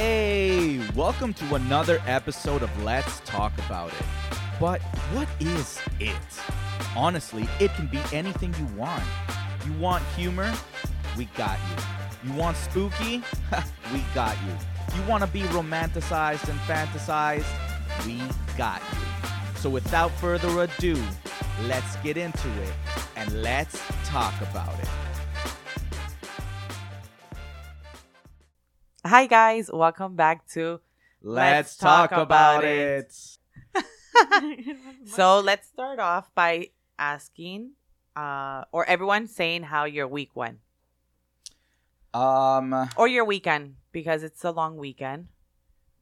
Hey, welcome to another episode of Let's Talk About It. But what is it? Honestly, it can be anything you want. You want humor? We got you. You want spooky? we got you. You want to be romanticized and fantasized? We got you. So without further ado, let's get into it and let's talk about it. Hi guys, welcome back to Let's, Let's talk talk, about, about it. So let's start off by asking uh or everyone saying how your week went Um, or your weekend because it's a long weekend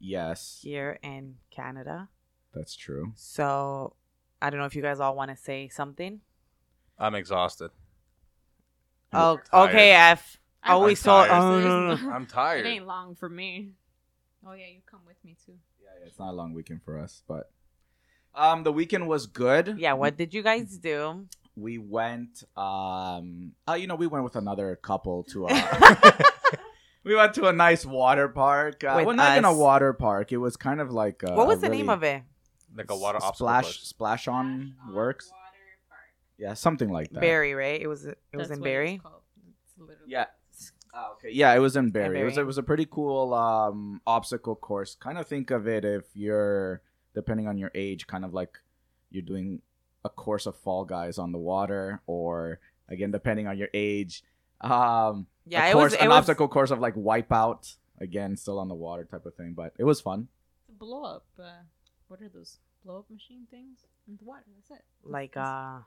yes, here in Canada. that's true. So I don't know if you guys all want to say something. I'm exhausted. Oh, tired. okay, F. I'm Always tired. told. Oh, There's no, no. no- I'm tired. It ain't long for me. Oh yeah, you come with me too. Yeah, yeah, it's not a long weekend for us, but um, the weekend was good. Yeah, what did you guys do? we went. Um, uh, you know, we went with another couple to. Uh, we went to a nice water park. Uh, With well, not even a water park. It was kind of like. Uh, what was a the name of it? Like a water obstacle splash course. splash on works. Yeah, something like that. Barrie, right? It was it was in Barrie. It's literally Yeah. Oh, okay. Yeah, it was in Barrie. It was it was a pretty cool um obstacle course. Kind of think of it if you're depending on your age, kind of like you're doing a course of Fall Guys on the water, or again depending on your age, um, Yeah, a it course, was it an was obstacle course of like Wipeout. Again, still on the water type of thing, but it was fun. blow up. Uh, what are those blow up machine things in the water? That's it. like uh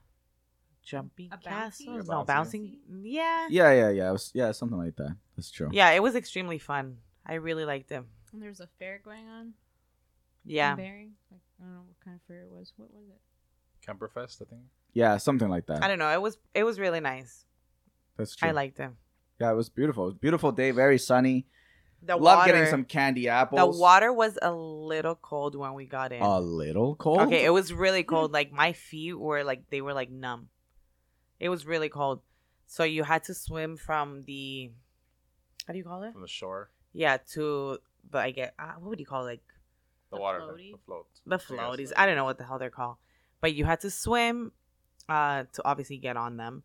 jumping A bouncy? castles. A No, bouncing. Yeah. Yeah, yeah, yeah. It was, yeah, something like that. That's true. Yeah, it was extremely fun. I really liked it. And there's a fair going on. Yeah. In Like I don't know what kind of fair it was. What was it? Kempenfest, I think. Yeah, something like that. I don't know. It was it was really nice. That's true. I liked it. Yeah, it was beautiful. It was a beautiful day, very sunny. The Love water, getting some candy apples. the water was a little cold when we got in. A little cold. Okay, it was really cold. Like my feet were like they were like numb. It was really cold. So you had to swim from the how do you call it? From the shore. Yeah, to but I get uh, what would you call it? like The, The water. floaty? The float. the floaties. I don't know what the hell they're called, but you had to swim uh, to obviously get on them,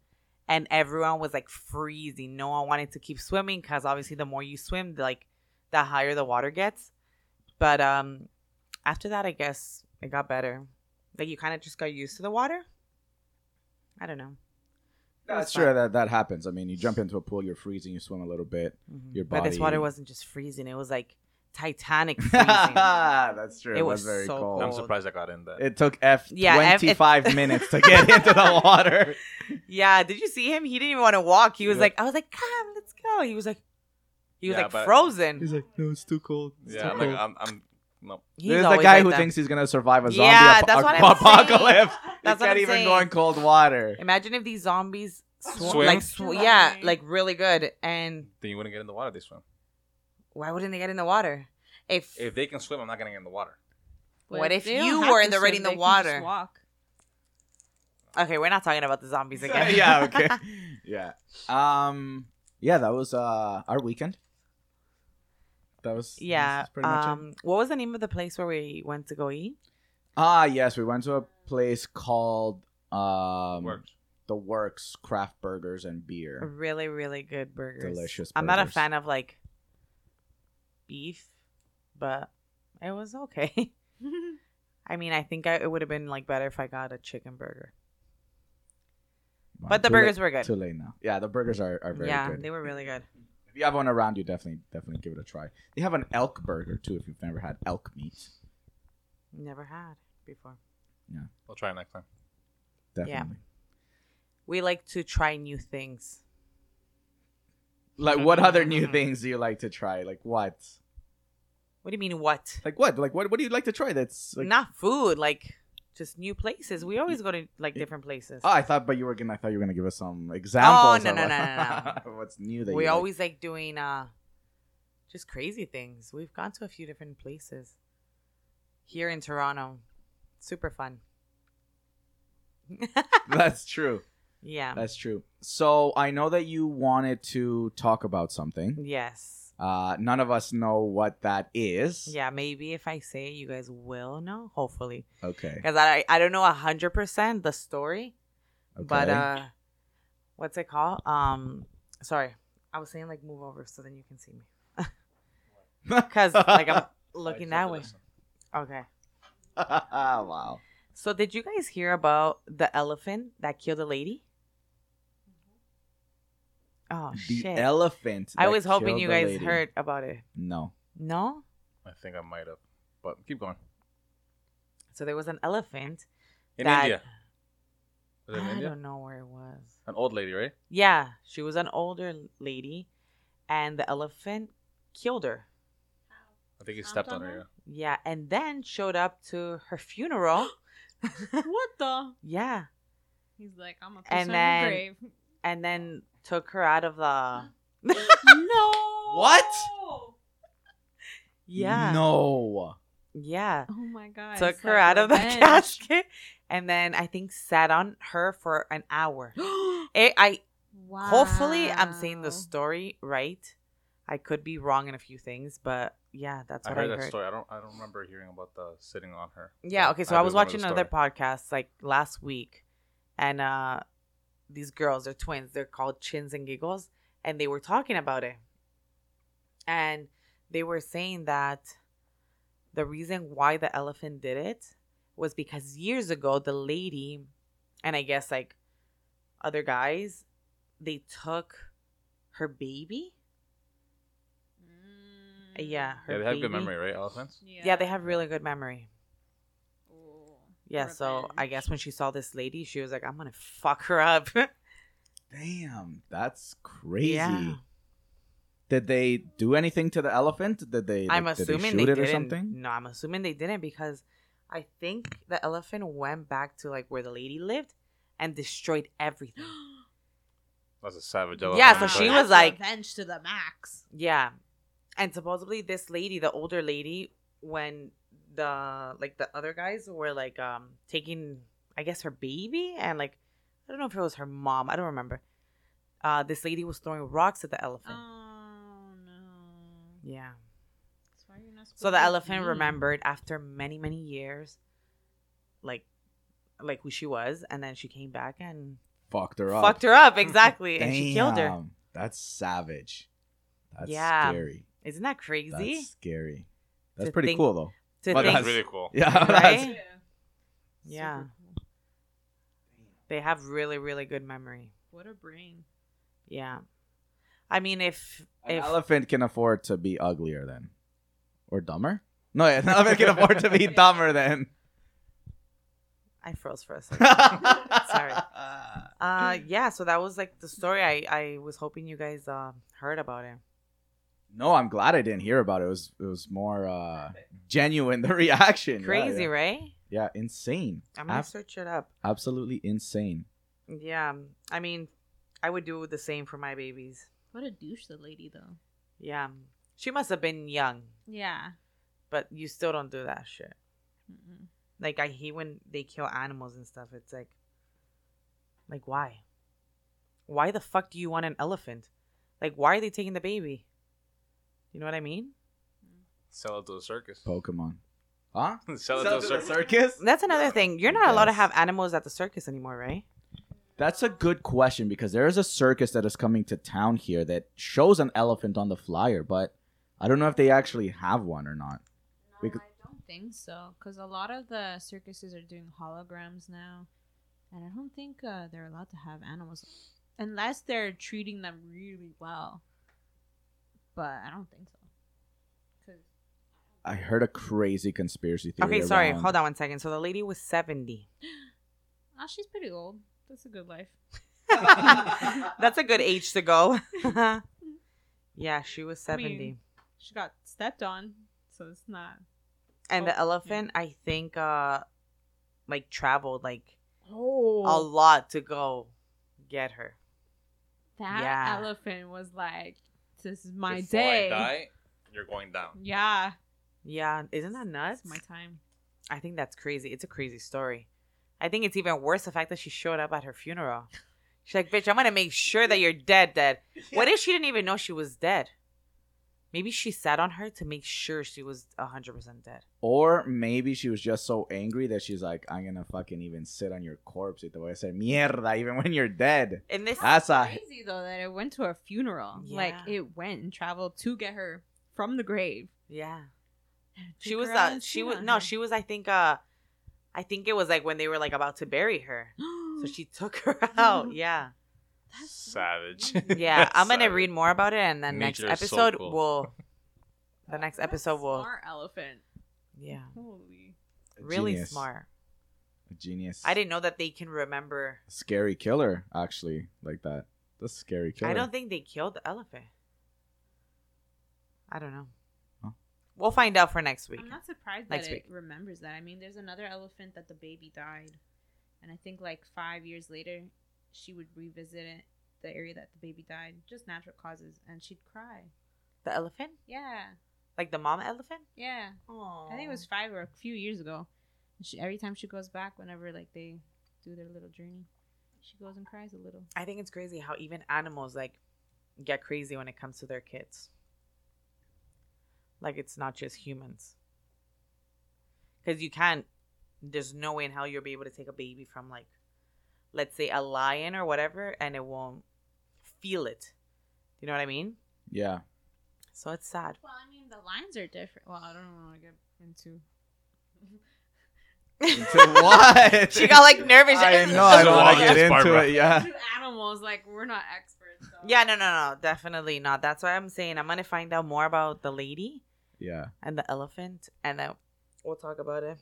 and everyone was like freezing. No one wanted to keep swimming because obviously the more you swim, the, like the higher the water gets. But um, after that, I guess it got better. Like you kind of just got used to the water. I don't know. It was That's true. That that happens. I mean, you jump into a pool, you're freezing, you swim a little bit. Mhm. Your But this water wasn't just freezing; it was like Titanic freezing. Ah, that's true. It It, was was, very so cold. I'm surprised I got in there. It took F Yeah, F- 25 minutes to get into the water. Yeah, did you see him? He didn't even want to walk. He was Yeah. like, I was like, come, let's go. He was like, he was Yeah, like frozen. He's like, no, it's too cold. yeah, I'm like, I'm, I'm no. He's There's the guy like who that. thinks he's gonna survive a zombie Yeah, ap- that's what I'm apocalypse. saying. He That's can't I'm even saying. go in cold water. Imagine if these zombies sw- Swim? like sw- yeah, like really good. And Then you wouldn't get in the water. They swim. why wouldn't they get in the water? If, If they can swim, I'm not gonna get in the water. But What if you were in the- already swim, in the they can just water? Walk. okay, we're not talking about the zombies again. yeah. Okay. yeah. Um. Yeah, that was uh our weekend. That was yeah. that's pretty much it. Um, what was the name of the place where we went to go eat? Ah, yes, we went to a place called um Works. the Works Craft Burgers and Beer. Really, really good burgers. Delicious I'm not a fan of like beef, but it was okay. I mean, I think I, it would have been like better if I got a chicken burger. Wow, But the too burgers late- were good. Too late now. Yeah, the burgers are, are very yeah, good. Yeah, they were really good. If you have one around you, definitely definitely give it a try. They have an elk burger too. If you've never had elk meat, Never had before. Yeah. We'll try it next time. definitely. We like to try new things. Like, what other new mm-hmm. things do you like to try? Like what? What do you mean? What? Like what? Like what? What do you like to try? That's like. Not food, like just new places. We always go to like different places. Oh, I thought, but you were gonna. I thought you were gonna give us some examples. Oh no, of no, what- no, no, What's new that we you like? always like doing uh just crazy things. We've gone to a few different places here in Toronto. Super fun. That's true. yeah. That's true. So I know that you wanted to talk about something. Yes. Uh, none of us know what that is. Yeah, maybe if I say it, you guys will know. Hopefully, Okay. because I I don't know hundred percent the story, okay. but uh, what's it called? Um, sorry, I was saying like move over so then you can see me. Because like I'm looking that way. Okay. wow. So did you guys hear about the elephant that killed a lady? Oh The shit! elephant. I was hoping you guys lady. heard about it. No. No. I think I might have, but keep going. So there was an elephant. In That- India. Was it in I India? don't know where it was. An old lady, right? Yeah, she was an older lady, and the elephant killed her. I think he stepped on on her. her? Yeah, and then showed up to her funeral. what the? yeah, He's like, I'm a piss And on then- your grave. And then took her out of the. no. What? Yeah. No. Yeah. Oh my god. Took her like out of the casket, and then I think sat on her for an hour. It, I wow. hopefully I'm saying the story right. I could be wrong in a few things, but yeah, that's I what heard I that heard. story. I don't. I don't remember hearing about the sitting on her. Yeah, okay, so I, do was watching another podcast like last week and uh these girls, they're twins, they're called Chins and Giggles, and they were talking about it. And they were saying that the reason why the elephant did it was because years ago the lady and I guess like other guys, they took her baby. Mm. Yeah, her Yeah, they have good memory, right? Elephants. Yeah. Yeah, they have really good memory. Ooh, Yeah, so I guess when she saw this lady, she was like, I'm gonna fuck her up. Damn, that's crazy. Yeah. Did they do anything to the elephant? Did they? I'm like, did they assuming shoot they, it or didn't. something? No, I'm assuming they didn't because I think the elephant went back to like where the lady lived and destroyed everything. That's a savage. Elephant. Yeah, so she was like- revenge to the max. yeah. And supposedly this lady, the older lady, when the like the other guys were like um taking I guess her baby and like I don't know if it was her mom, I don't remember. Uh this lady was throwing rocks at the elephant. Oh no. yeah. That's why you're not So the elephant eat. remembered after many, many years, like, like who she was, and then she came back and Fucked her up. fucked her up exactly, and she killed her. That's savage. That's Yeah. scary. Isn't that crazy? That's scary. That's To pretty think- cool though. To But think, That's really cool. Yeah, Right? that's- Yeah. Yeah. Cool. they have really, really good memory. What a brain. Yeah, I mean, if An if elephant can afford to be uglier then, or dumber. No, yeah, an elephant can afford to be dumber then. I froze for a second. Sorry. uh, yeah. So that was like the story. I I was hoping you guys uh, heard about it. No, I'm glad I didn't hear about it. It was it was more uh genuine the reaction. Yeah, Crazy, yeah. right? Yeah, insane. I'm gonna Ab- search it up. absolutely insane. Yeah, I mean, I would do the same for my babies. What a douche the lady though. Yeah, she must have been young, Yeah. but you still don't do that shit. Mm-mm. Like I hate when they kill animals and stuff. It's like, like why? Why the fuck do you want an elephant? Like why are they taking the baby? You know what I mean? Sell it to the circus. Pokemon. Huh? Sell it to the circus. circus? That's another thing. You're not allowed to Yes. have animals at the circus anymore, right? That's a good question because there is a circus that is coming to town here that shows an elephant on the flyer, but I don't know if they actually have one or not. No, Because- I don't think so. Because a lot of the circuses are doing holograms now, and I don't think uh, they're allowed to have animals unless they're treating them really well. But I don't think so. 'Cause- I heard a crazy conspiracy theory. Okay, sorry. around- Hold on one second. So the lady was 70. Oh, she's pretty old. That's a good life. That's a good age to go. yeah, she was I mean, 70. She got stepped on, so it's not. and the oh, elephant, I think, uh, like traveled like Oh, a lot to go get her. that yeah. elephant was like, "This is my Before day." I die, you're going down. Yeah, Yeah, isn't that nuts? it's my time. I think that's crazy. It's a crazy story. I think it's even worse the fact that she showed up at her funeral. She's like, "Bitch, I'm gonna make sure that you're dead, dead." What if she didn't even know she was dead? Maybe she sat on her to make sure she was hundred percent dead. Or maybe she was just so angry that she's like, I'm gonna fucking even sit on your corpse. Y te voy a hacer mierda even when you're dead. In this, That's a Crazy though that it went to a funeral. Like it went and traveled to get her from the grave. yeah, she was. Uh, she was no, her. she was. I think. Uh, I think it was like when they were like about to bury her, so she took her out. Yeah, That's Savage. crazy. yeah. I'm gonna Savage. read more about it, and then next Nature is so episode cool. will. The next episode will. smart elephant. Yeah, Holy. really genius. smart. A genius. I didn't know that they can remember. Scary killer, actually, like that. That's a scary killer. I don't think they killed the elephant. I don't know. Huh? We'll find out for next week. I'm not surprised Next that week. it remembers that. I mean, there's another elephant that the baby died, and I think like five years later, she would revisit it, the area that the baby died, just natural causes, and she'd cry. The elephant, Yeah, like the mom elephant. yeah. Oh, I think it was five or a few years ago. She, every time she goes back, whenever like they do their little journey, she goes and cries a little. I think it's crazy how even animals like get crazy when it comes to their kids. Like it's not just humans. Because you can't. There's no way in hell you'll be able to take a baby from like, let's say a lion or whatever, and it won't feel it. You know what I mean? Yeah. So it's sad. Well, I mean, the lines are different. Well, I don't want to get into. Into what? she got like nervous. I know. I don't want to get into Barbara. it. Yeah. animals, like we're not experts. So. Yeah, no, no, no, definitely not. That's why I'm saying I'm gonna find out more about the lady Yeah. and the elephant, and then we'll talk about it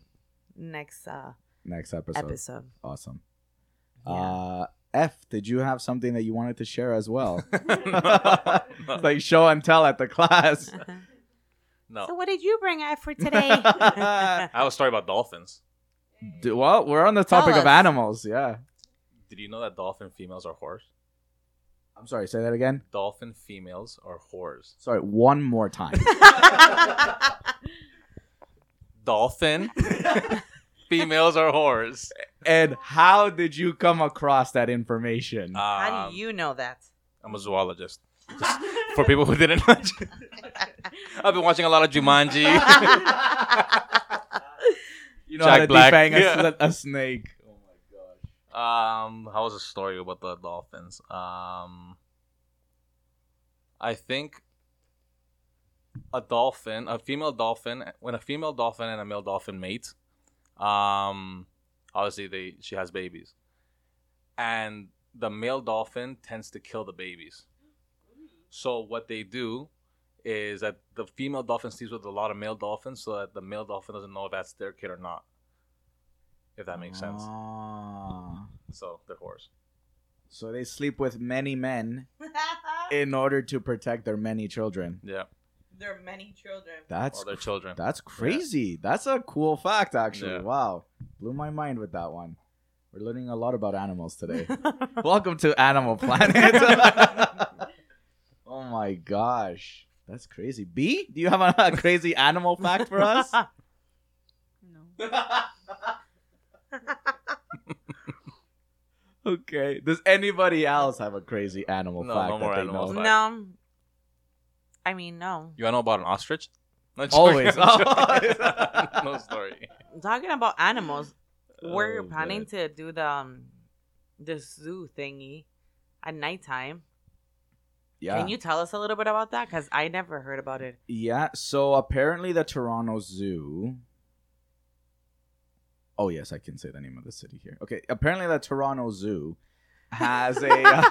next uh, Next episode. episode. Awesome. Yeah. Uh, F, did you have something that you wanted to share as well? no. It's like show and tell at the class. no. So, what did you bring F for today? I have a story about dolphins. Do- well, we're on the topic of animals. Yeah. Did you know that dolphin females are whores? I'm sorry. Say that again. Dolphin females are whores. Sorry. One more time. Dolphin females are whores. And how did you come across that information? How Um, do you know that? I'm a zoologist. Just for people who didn't watch. I've been watching a lot of Jumanji. you know Jack how to Black, defang a, yeah. s- a snake. Oh my gosh. Um, how was the story about the dolphins? Um, I think a dolphin, a female dolphin, when a female dolphin and a male dolphin mate, um, obviously they she has babies, and the male dolphin tends to kill the babies. So what they do is that the female dolphin sleeps with a lot of male dolphins, so that the male dolphin doesn't know if that's their kid or not. If that makes sense. Ah. So they're whores. So they sleep with many men in order to protect their many children. Yeah. there are many children. That's Well, they're children. That's crazy. That's a cool fact, actually. Yeah. Wow. Blew my mind with that one. We're learning a lot about animals today. Welcome to Animal Planet. oh my gosh. That's crazy. B, do you have a, a crazy animal fact for us? No. okay. Does anybody else have a crazy animal No, fact no more that they animals. know? no. I mean, no. You wanna know about an ostrich? No, just Always. joking, no story. Talking about animals, we're Oh, planning God. to do the um, the zoo thingy at nighttime. Yeah. Can you tell us a little bit about that? Because I never heard about it. Yeah, so apparently the Toronto Zoo. Oh yes, I can say the name of the city here. Okay, apparently the Toronto Zoo has a uh,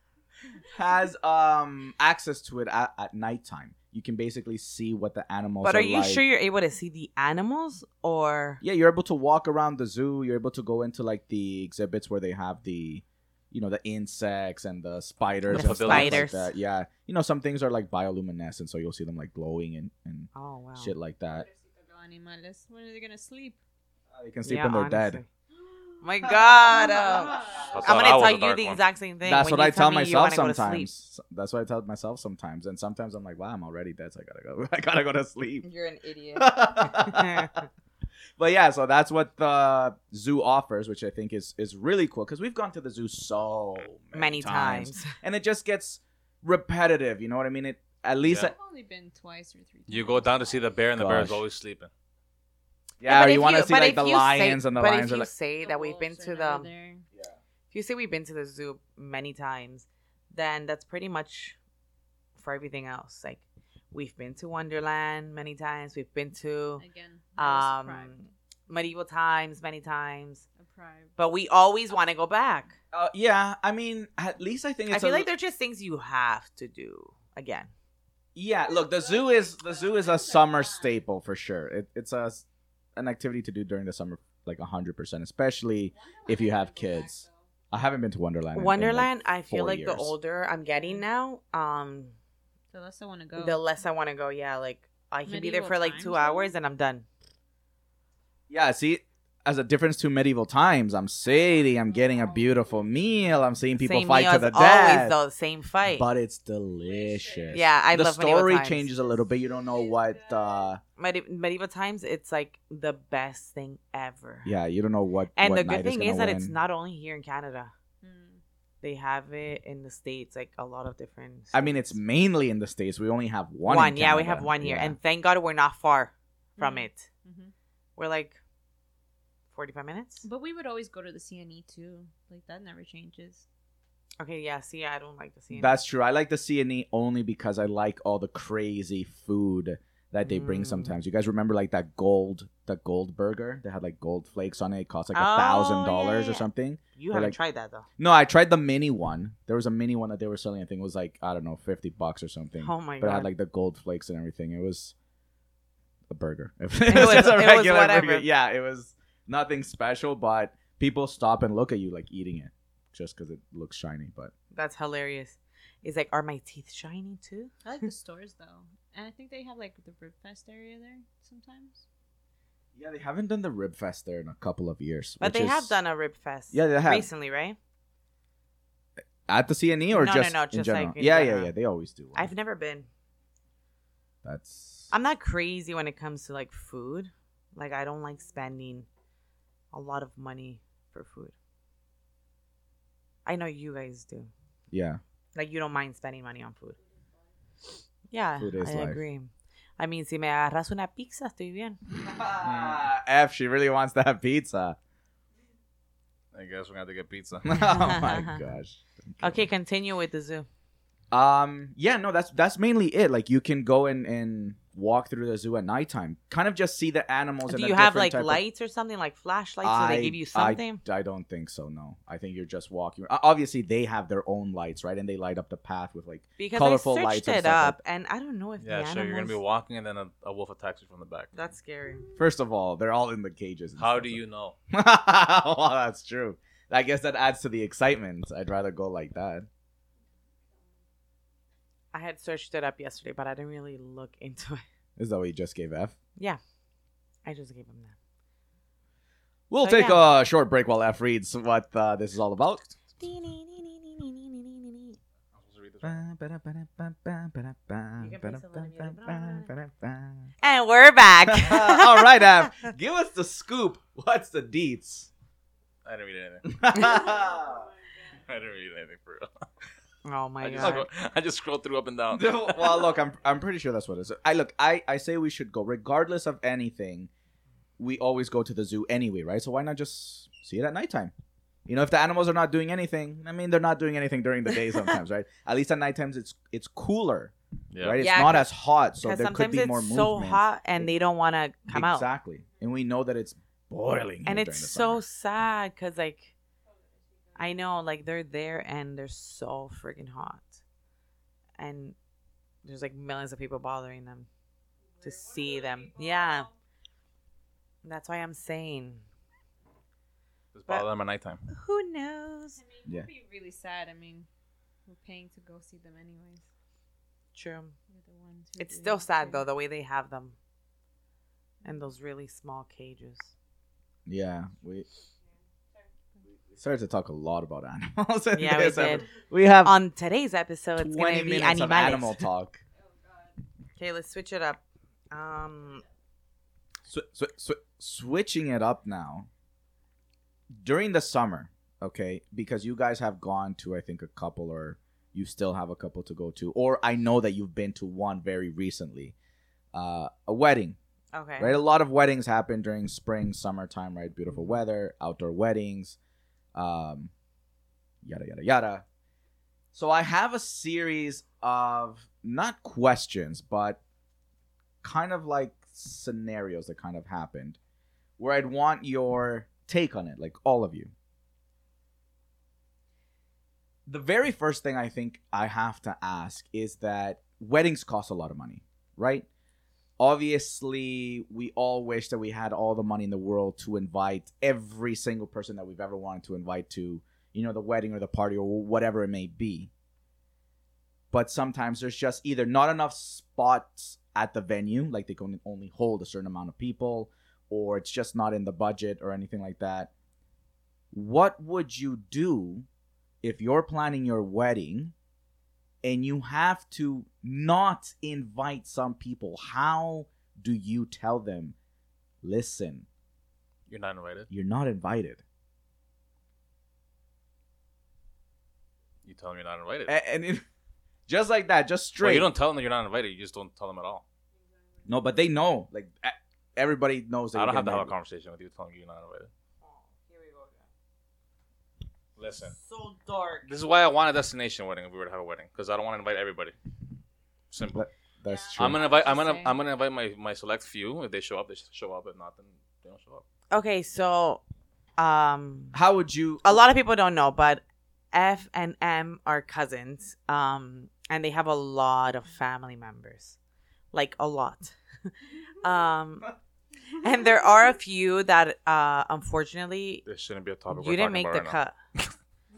has um access to it at, at nighttime. You can basically see what the animals. But are you like. sure you're able to see the animals or? Yeah, you're able to walk around the zoo. You're able to go into like the exhibits where they have the, you know, the insects and the spiders The and stuff like spiders. that. Yeah, you know, some things are like bioluminescent, so you'll see them like glowing and and Oh wow. shit like that. When are they gonna sleep? Uh, they can sleep Yeah, when they're honestly. dead. My God. uh, I I'm gonna tell you the one. exact same thing. That's when what you I tell me you myself wanna go to sleep. sometimes. That's what I tell myself sometimes, and sometimes I'm like, "Wow, I'm already dead, so I gotta go. I gotta go to sleep." You're an idiot. but yeah, so that's what the zoo offers, which I think is is really cool because we've gone to the zoo so many, Many times. and it just gets repetitive. You know what I mean? It at least, Yeah. I- I've only been twice or three. times. You go down to see the bear, and the bear is Gosh. always sleeping. Yeah, but you want to see like the lions say, and the but lions if are you like, say that we've been to the never there. if you say we've been to the zoo many times, then that's pretty much for everything else. Like we've been to Wonderland many times. We've been to Again, um medieval times many times. Deprived. But we always want to go back. uh, yeah. I mean, at least I think I feel a, like they're just things you have to do again. Yeah, look, the zoo is the zoo is a summer staple for sure. It, it's a an activity to do during the summer, like hundred percent, especially if you have kids. I haven't been to Wonderland. in, like, Wonderland, I feel four like the older I'm getting now, um, The less I want to go. the less I want to go. Yeah, like I can be there for like two though? hours and I'm done. Yeah, see, as a difference to medieval times, I'm sitting, I'm getting a beautiful meal, I'm seeing people Same fight meal to as the always death. though, same fight. But it's delicious. Yeah, I the love medieval story times. changes a little bit. You don't know what. uh Medi- medieval times, it's like the best thing ever. Yeah, you don't know what. And what the good thing gonna is that it's not only here in Canada. Mm. They have it in the states, like a lot of different. I mean, it's mainly in the states. We only have one. one. in yeah, we have one here, Yeah. and thank God we're not far from Mm. it. hmm We're like forty-five minutes. But we would always go to the CNE too. Like that never changes. Okay, yeah. See, I don't like the CNE. That's true. I like the CNE only because I like all the crazy food that they bring Mm. sometimes. You guys remember like that gold, the gold burger? They had like gold flakes on it. It cost like a Oh, thousand yeah, dollars yeah. or something. you Or haven't like- tried that though. No, I tried the mini one. There was a mini one that they were selling. I think it was like I don't know, fifty bucks or something. Oh my but it had like the gold flakes and everything. It was a burger. It was, was- just a it was regular whatever. burger. Yeah, it was nothing special, but people stop and look at you like eating it just because it looks shiny. But That's hilarious. It's like, are my teeth shiny too? I like the stores though, and I think they have like the Rib Fest area there sometimes. yeah, they haven't done the rib fest there in a couple of years. But which they have done a rib fest. Yeah, they have. recently, right? at the CNE or No, no, just no, in just, general. like, in yeah, yeah, yeah. They always do. one. I've never been. That's I'm not crazy when it comes to like food. Like I don't like spending a lot of money for food. I know you guys do. yeah. Like you don't mind spending money on food. Yeah, Food is I life. agree. I mean, si me agarras una pizza, estoy bien. F, she really wants that pizza. I guess we're gonna have to get pizza. oh my gosh. Okay, continue with the zoo. Um. Yeah. No. That's that's mainly it. Like you can go and and walk through the zoo at nighttime. Kind of just see the animals. Do and you have like type of- lights or something like flashlights? so they give you I- something? I, don't think so. No. I think you're just walking. Obviously, they have their own lights, right? And they light up the path with like. because colorful I lights searched and it stuff like- up, and I don't know if the yeah, animals. so you're gonna be walking, and then a, a wolf attacks you from the back. That's scary. First of all, they're all in the cages. How stuff, do so- you know? well, that's true. I guess that adds to the excitement. I'd rather go like that. I had searched it up yesterday, but I didn't really look into it. Is that what you just gave F? Yeah, I just gave him that. We'll So, take a short break while F reads what uh, this is all about. And we're back. all right, F. Give us the scoop. What's the deets? I didn't read anything. I didn't read anything for real. Oh my I god. just, I just scrolled through up and down. well, look, I'm I'm pretty sure that's what it is. I look, I I say we should go regardless of anything. We always go to the zoo anyway, right? So why not just see it at nighttime? You know, if the animals are not doing anything, I mean, they're not doing anything during the day sometimes, right? At least at night times, it's it's cooler, Yeah. right? It's Yeah, not 'cause- as hot, so there could be it's more so hot and they don't want to come out. exactly, and we know that it's boiling, And here it's the so sad because, like, I know, like, they're there and they're so freaking hot. And there's, like, millions of people bothering them to see them. Yeah. That's why I'm saying, Just bother them at nighttime. who knows? I mean, Yeah. it'd be really sad. I mean, we're paying to go see them anyways. True. The ones It's still sad, too. though, the way they have them in those really small cages. Yeah, we we started to talk a lot about animals. in Yeah, we this did. episode. We have On today's episode, it's going twenty to be minutes of animal talk. Okay, let's switch it up. Um, Sw- sw- sw- switching it up now during the summer okay because you guys have gone to i think a couple or you still have a couple to go to, or I know that you've been to one very recently, uh, a wedding, Okay. right? A lot of weddings happen during spring, summertime, right? Beautiful weather, outdoor weddings, um, yada yada yada. So I have a series of not questions, but kind of like scenarios that kind of happened, where I'd want your take on it, like all of you. The very first thing I think I have to ask is that weddings cost a lot of money, right? Obviously we all wish that we had all the money in the world to invite every single person that we've ever wanted to invite to you know the wedding or the party or whatever it may be. But sometimes there's just either not enough spots at the venue like they can only hold a certain amount of people or it's just not in the budget or anything like that. What would you do if you're planning your wedding and you have to not invite some people how do you tell them listen You're not invited. you're not invited You tell them you're not invited. A- and it, just like that just Well, straight you don't tell them that you're not invited. You just don't tell them at all. no but they know like e- everybody knows that I you're don't have to getting have a married. conversation with you telling you you're not invited. Oh, here we go again. Listen, So dark. this is why I want a destination wedding if we were to have a wedding because I don't want to invite everybody. Simple. But- that's true I'm gonna invite. I'm gonna. I'm gonna invite my my select few. If they show up, they show up. If not, then they don't show up. Okay, so um how would you a lot of people don't know, but F and M are cousins. Um and they have a lot of family members. Like a lot. um and there are a few that uh unfortunately This shouldn't be a topic. you we're didn't talking make the right cut.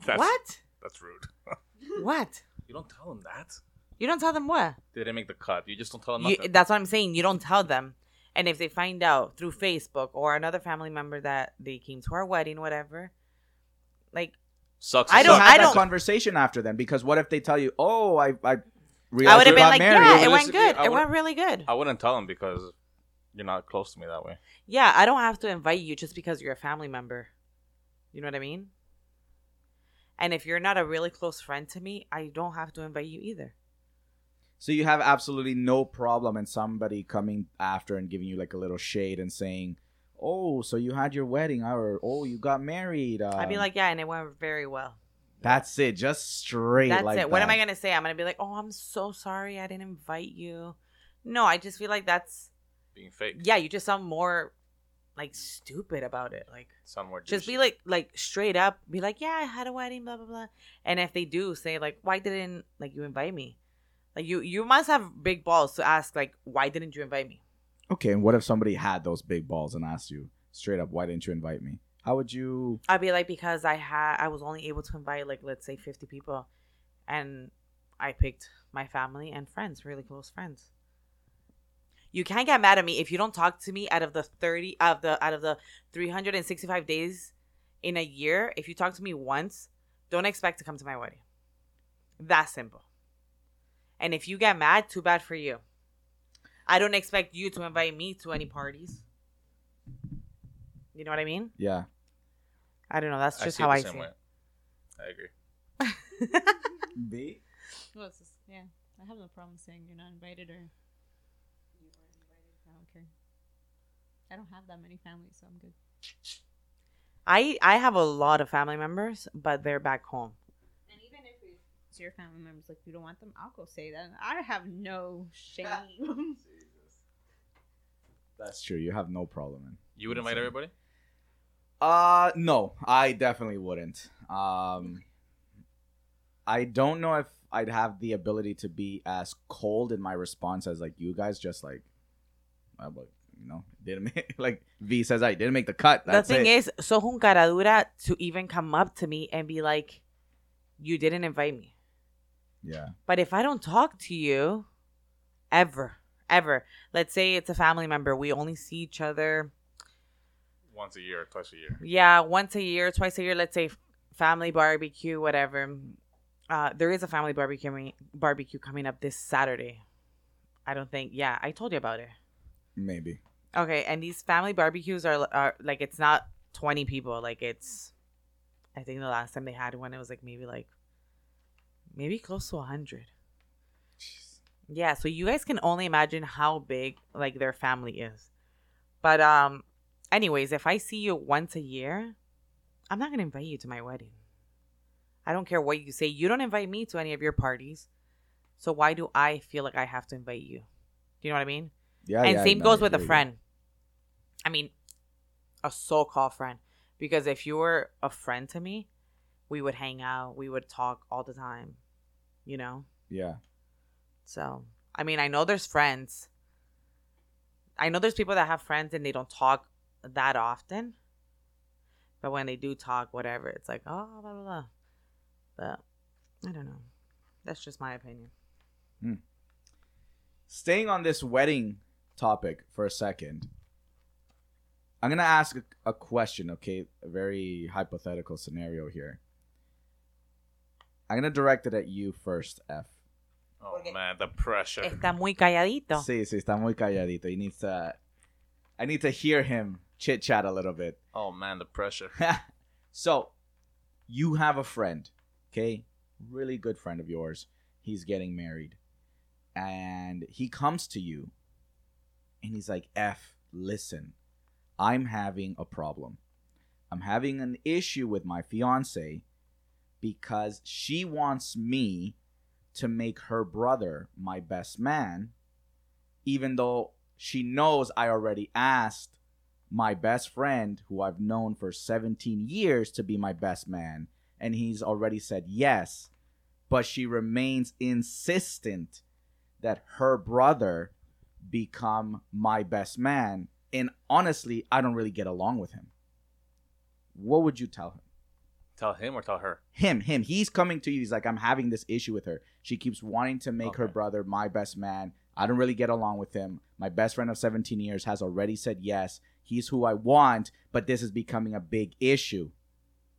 Now. That's, what? That's rude. What? You don't tell them that. You don't tell them what? They didn't make the cut. You just don't tell them You, that's what I'm saying. You don't tell them. And if they find out through Facebook or another family member that they came to our wedding, whatever, like Sucks. I don't- sucks. have I don't- conversation after them because what if they tell you oh i i I would have been got like, married yeah, it went Realistically, good. It would- went really good. I wouldn't tell them because you're not close to me that way. Yeah, I don't have to invite you just because you're a family member. You know what I mean? And if you're not a really close friend to me, I don't have to invite you either. So you have absolutely no problem in somebody coming after and giving you like a little shade and saying, "Oh, so you had your wedding, or oh, you got married." Um, I'd be like, yeah, and it went very well. "That's it, just straight." That's like it. What am. I gonna say? I'm gonna be like, oh, I'm so sorry, I didn't invite you. No, I just feel like that's Being fake. yeah. You just sound more like stupid about it. Like Sound more just be like like straight up. Be like, yeah, I had a wedding, blah blah blah. And if they do say like, why didn't like you invite me? Like you you must have big balls to ask like, why didn't you invite me? Okay, and what if somebody had those big balls and asked you straight up, "Why didn't you invite me?" How would you? I'd be like, because I had I was only able to invite like let's say 50 people, and I picked my family and friends, really close friends. You can't get mad at me if you don't talk to me out of the 30 out of the out of the 365 days in a year. If you talk to me once, don't expect to come to my wedding. That simple. And if you get mad, too bad for you. I don't expect you to invite me to any parties. You know what I mean? Yeah, I don't know. That's just see how it I see way. it. I agree. B. Well, it's just, yeah. I have no problem saying you're not invited or you weren't invited. I don't care. I don't have that many families, so I'm good. I I have a lot of family members, but they're back home. And even if it's your family members, like you don't want them, I'll go say that. I have no shame. That's true. You have no problem in. You would invite Insane. everybody? Uh no, I definitely wouldn't. Um I don't know if I'd have the ability to be as cold in my response as like you guys just like but, you know, didn't make like V says I didn't make the cut. That's the thing it. is, so un cara to even come up to me and be like, "You didn't invite me." yeah. But if I don't talk to you, ever, ever, let's say it's a family member, we only see each other, Once a year, twice a year. yeah, once a year, twice a year. Let's say family barbecue, whatever. Uh, there is a family barbecue barbecue coming up this Saturday. I don't think. Yeah, I told you about it. Maybe. Okay, and these family barbecues are, are like it's not twenty people. Like it's, I think the last time they had one, it was like maybe like maybe close to a hundred. Yeah, so you guys can only imagine how big like their family is. But um anyways, if I see you once a year, I'm not going to invite you to my wedding. I don't care what you say. You don't invite me to any of your parties. So why do I feel like I have to invite you? Do you know what I mean? Yeah, and yeah, same no, goes with a friend. I mean, a so-called friend. Because if you were a friend to me, we would hang out, we would talk all the time. You know? Yeah. So, I mean, I know there's friends. I know there's people that have friends and they don't talk that often. But when they do talk, whatever, it's like, oh, blah, blah, blah. But I don't know. That's just my opinion. Hmm. Staying on this wedding topic for a second, I'm gonna ask a, a question. Okay, a very hypothetical scenario here. I'm gonna direct it at you first, F. Oh man, the pressure. Está muy calladito. Sí, sí, está muy calladito. He needs to. I need to hear him chit chat a little bit. Oh man, the pressure. so, you have a friend, okay? Really good friend of yours. He's getting married. And he comes to you and he's like, F, listen, I'm having a problem. I'm having an issue with my fiance because she wants me to make her brother my best man, even though she knows I already asked my best friend, who I've known for 17 years, to be my best man, and he's already said yes. But she remains insistent that her brother become my best man. And honestly, I don't really get along with him. What would you tell him? Tell him or tell her. him him he's coming to you he's like i'm having this issue with her she keeps wanting to make her brother my best man i don't really get along with him my best friend of 17 years has already said yes he's who i want but this is becoming a big issue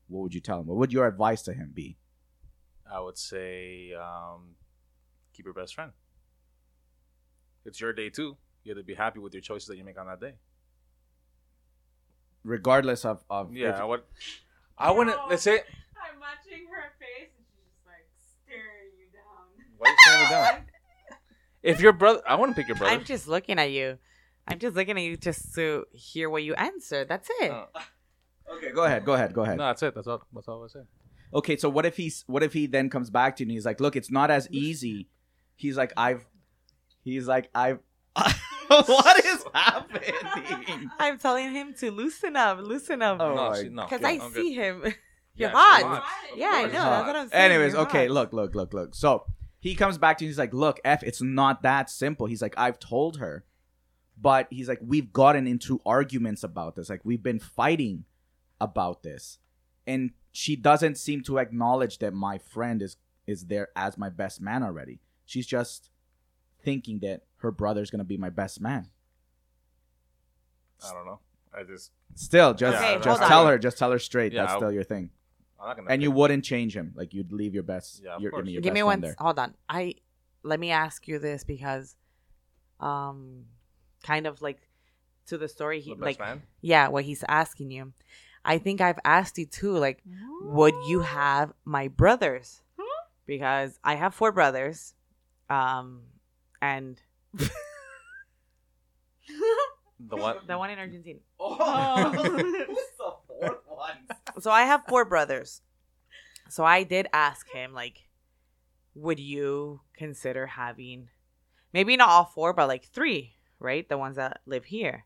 what would you tell him what would your advice to him be I would say um, keep your best friend. It's your day too. You have to be happy with your choices that you make on that day. regardless of of Yeah, if- I would. I wouldn't. Let's say. I'm watching her face and she's just like staring you down. Why are you staring me down? If your brother, I wouldn't pick your brother. I'm just looking at you. I'm just looking at you just to hear what you answer. That's it. Uh, okay go ahead go ahead go ahead no, that's it. That's all. That's all I say. okay so what if he's what if he then comes back to you and he's like look it's not as easy he's like i've he's like i've what is happening I'm telling him to loosen up, loosen up. Oh no, she, no. Because God. I I'm see good. him. You're Yeah, hot. hot. Yeah, I know. That's what I'm saying. Anyways, You're okay, hot. look, look, look, look. So he comes back to you. He's like, "Look, F, it's not that simple." He's like, "I've told her," but he's like, "We've gotten into arguments about this. Like, we've been fighting about this, and she doesn't seem to acknowledge that my friend is is there as my best man already. She's just thinking that her brother's gonna be my best man. I don't know. I just. Still, just Okay, just hold tell on. her, just tell her straight. Yeah, That's I'll- still your thing, I'm not gonna. and you pick- wouldn't change him. Like you'd leave your best. Yeah, of your, I course. your Give best me one. there. Hold on. I let me ask you this because, um, kind of like to the story. He the best like man. yeah, what he's asking you. I think I've asked you too. Like, would you have my brothers? Because I have four brothers, um, and The one. the one in Argentina. Oh. Who's the fourth one? So I have four brothers. So I did ask him, like, would you consider having maybe not all four, but like three, right? The ones that live here.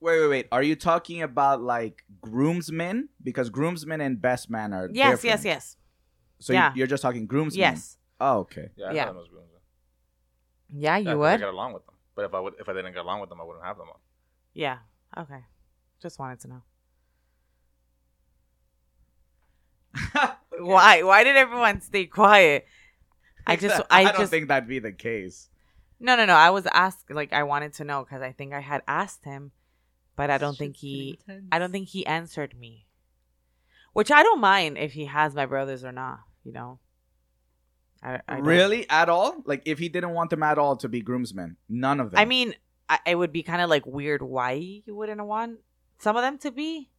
Wait, wait, wait. Are you talking about like groomsmen? Because groomsmen and best man are Yes, different. yes, yes. So Yeah. you, you're just talking groomsmen. Yes. Oh, okay. Yeah, I Yeah. thought it was groomsmen. Yeah, you Yeah, 'cause I would? get along with them. But if I would, if I didn't get along with them, I wouldn't have them on. Yeah. Okay. Just wanted to know. Why? Why did everyone stay quiet? I just, I, I don't just, think that'd be the case. no, no, no. I was asked, like, I wanted to know because I think I had asked him, but I don't think he, I don't think he answered me. Which I don't mind if he has my brothers or not. You know. I, I really? At all? Like if he didn't want them at all to be groomsmen, none of them. I mean, I, it would be kind of like weird why you wouldn't want some of them to be,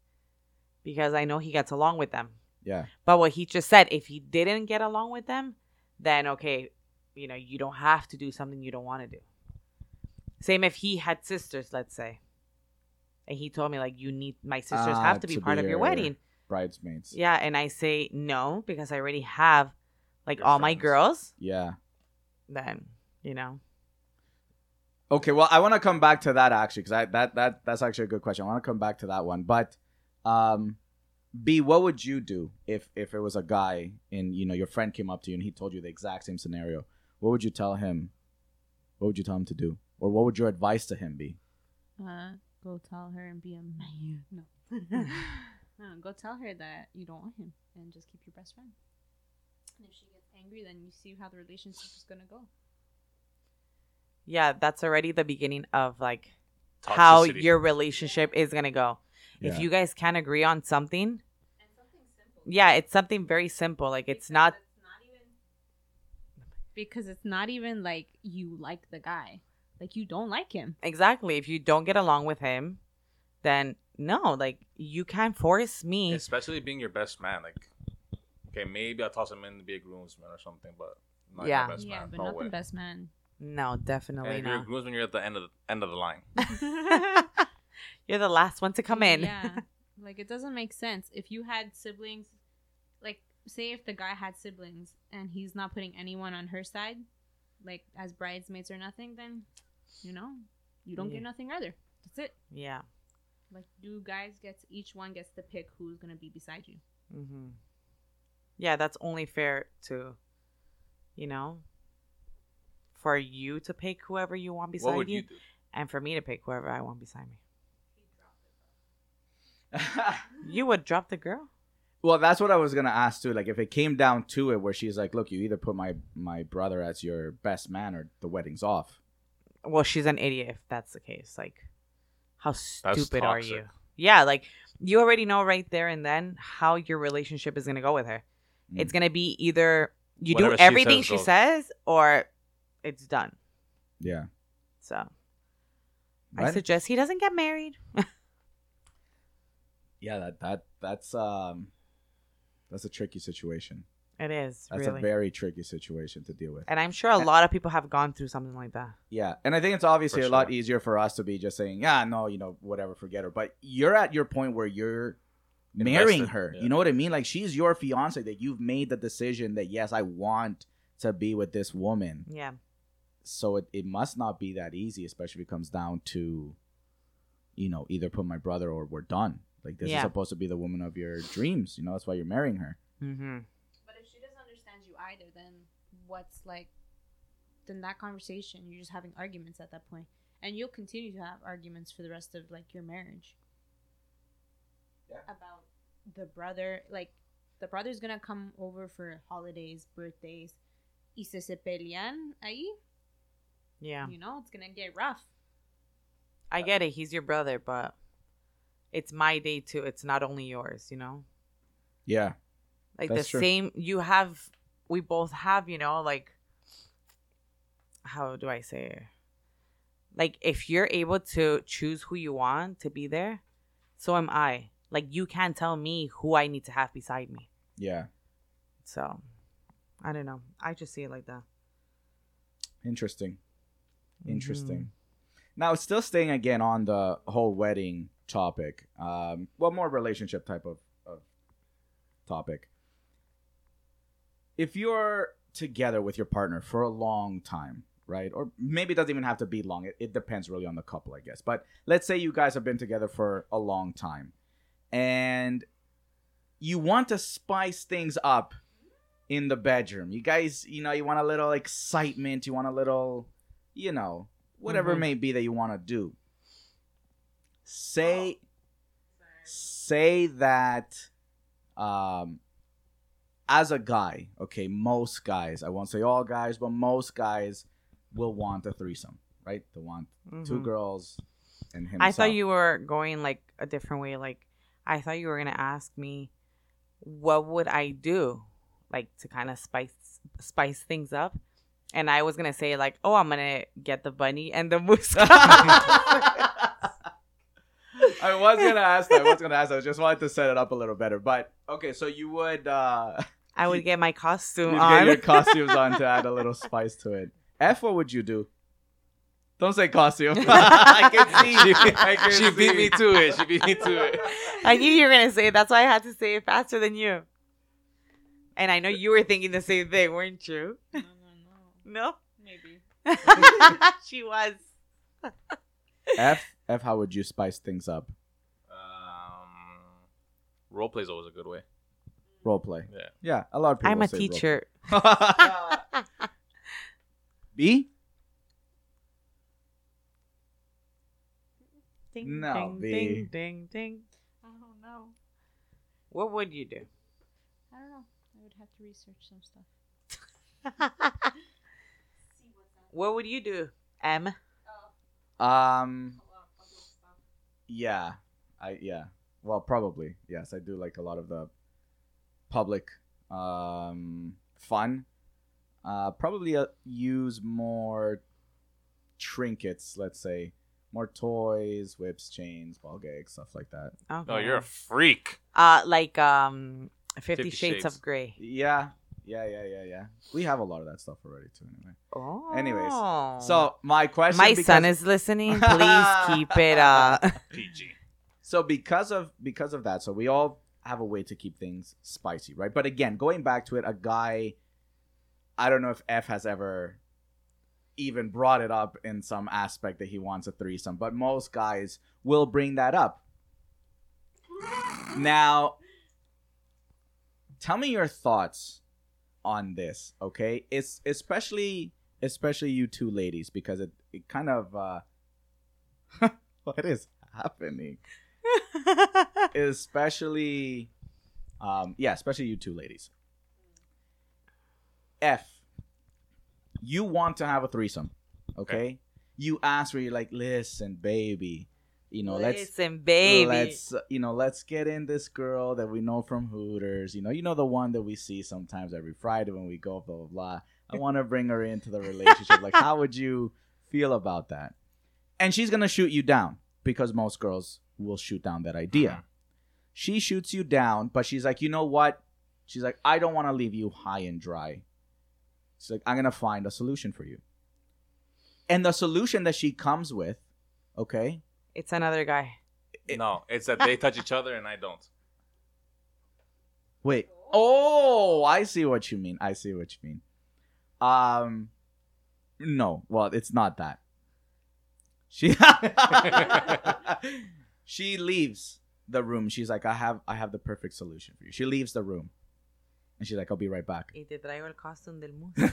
because I know he gets along with them. yeah. But what he just said, if he didn't get along with them, then okay, you know, you don't have to do something you don't want to do. Same if he had sisters, let's say. And he told me like you need my sisters Ah, have to be to part be of your your- wedding. Bridesmaids. Yeah, and I say no because I already have like Your all my girls. Yeah. Then, you know. Okay, well, I want to come back to that actually because I that that that's actually a good question. I want to come back to that one, but um, B, what would you do if if it was a guy and you know your friend came up to you and he told you the exact same scenario? What would you tell him? What would you tell him to do, or what would your advice to him be? Uh, go tell her and be a man. No. no, go tell her that you don't want him and just keep your best friend. And if she gets angry, then you see how the relationship is gonna go. Yeah, that's already the beginning of like how your relationship is gonna go. Yeah. If you guys can't agree on something, yeah, it's something very simple. Like it's not. because it's not even like you like the guy, like you don't like him. Exactly. If you don't get along with him, then no, like you can't force me. especially being your best man. Like, okay, maybe I'll toss him in to be a groomsman or something, but not Yeah. your best yeah, man. but no not way. the best man. No, And definitely if you're a not. groomsman, you're at the end of the end of the line. You're the last one to come in. Yeah, like it doesn't make sense if you had siblings. Like, say if the guy had siblings and he's not putting anyone on her side, like as bridesmaids or nothing, then you know you don't Yeah. get nothing either. That's it. yeah. Like, do guys get each one gets to pick who's gonna be beside you? hmm Yeah, that's only fair to, you know, for you to pick whoever you want beside you, you and for me to pick whoever I want beside me. You would drop the girl? well, that's what I was gonna ask too. Like, if it came down to it, where she's like, "Look, you either put my my brother as your best man, or the wedding's off." Well, she's an idiot if that's the case. Like, how stupid are you? Yeah, like you already know right there and then how your relationship is gonna go with her. Mm. It's gonna be either you Whatever do she everything says she says or it's done. Yeah. So I suggest he doesn't get married. yeah. That that that's um, that's a tricky situation. It is That's really, a very tricky situation to deal with. and I'm sure a lot of people have gone through something like that. Yeah, and I think it's obviously For a lot easier for us to be just saying, "Yeah, no, you know, whatever, forget her." But you're at your point where you're marrying Invested, her. yeah. You know what I mean? Like she's your fiance. That you've made the decision that yes, I want to be with this woman. Yeah, So it, it must not be that easy, especially if it comes down to, you know, either put my brother or we're done. Like this is supposed to be the woman of your dreams. You know, that's why you're marrying her. mm-hmm. But if she doesn't understand you either, then what's like? Then that conversation, you're just having arguments at that point, and you'll continue to have arguments for the rest of like your marriage. Yeah. About the brother, like the brother's gonna come over for holidays, birthdays, y si se pelean ahí, yeah. you know, it's gonna get rough. I get it. He's your brother, but it's my day too. It's not only yours. You know, Yeah, like That's the true. same. You have. We both have. You know, like how do I say it? Like if you're able to choose who you want to be there, so am I. Like you can't tell me who I need to have beside me. yeah. So, I don't know. I just see it like that. Interesting. Interesting. Mm-hmm. Now, still staying again on the whole wedding topic. Um, well, more relationship type of, of topic. If you're together with your partner for a long time, right? Or maybe it doesn't even have to be long. It, it depends really on the couple, I guess. But let's say you guys have been together for a long time and you want to spice things up in the bedroom. You guys, you know, you want a little excitement, you want a little, you know, whatever it Mhm. may be that you want to do. Say say that um as a guy, okay, most guys, I won't say all guys, but most guys will want a threesome, right? They want two Mhm. girls and himself. I thought you were going like a different way. Like, I thought you were gonna ask me, what would I do, like to kind of spice spice things up, and I was gonna say like, oh, I'm gonna get the bunny and the moose. I was gonna ask that. I was gonna ask that. I just wanted to set it up a little better. But okay, so you would uh I would get my costume You'd on. get your costumes on to add a little spice to it. F, what would you do? Don't say costume. I can see. I can she beat me to it. She beat me to it. I knew you were gonna say it. That's why I had to say it faster than you. And I know you were thinking the same thing, weren't you? No, no, no. No. Maybe. she was. F, F, how would you spice things up? Um, role play is always a good way. Role play. Yeah. Yeah, a lot of people I'm a say role teacher. play. B? Ding, No, ding, B. ding, ding, ding. I don't know. What would you do? I don't know. I would have to research some stuff. what would you do, M? Um, yeah, I yeah. Well, probably yes. I do like a lot of the public um fun. Uh, probably uh, use more trinkets. Let's say more toys, whips, chains, ball gags, stuff like that. Okay. No, you're a freak. uh like um Fifty, Fifty Shades, Shades. of Grey. Yeah, yeah, yeah, yeah, yeah. We have a lot of that stuff already too. Anyway. Oh. Anyways, So my question. my because- son is listening. Please keep it uh PG. so because of because of that so we all have a way to keep things spicy right but again going back to it a guy i don't know if f has ever even brought it up in some aspect that he wants a threesome but most guys will bring that up. Now tell me your thoughts on this okay? It's especially especially you two ladies because it, it kind of uh what is happening? Especially um yeah especially you two ladies. F you want to have a threesome okay, you ask for you're like listen baby you know let's Listen, baby. let's you know let's get in this girl that we know from hooters. You know you know the one that we see sometimes every friday when we go blah blah blah. I want to bring her into the relationship. Like how would you feel about that? And she's gonna shoot you down because most girls will shoot down that idea. Uh-huh. She shoots you down but she's like you know what? She's like i don't want to leave you high and dry she's like i'm gonna find a solution for you and the solution that she comes with okay it's another guy. It- no, it's that they touch each other and I don't. Wait. Oh, I see what you mean. I see what you mean. Um no, well, it's not that. She She leaves the room. She's like, "I have I have the perfect solution for you." She leaves the room. And she's like, "I'll be right back." Y te traigo el costume del mundo.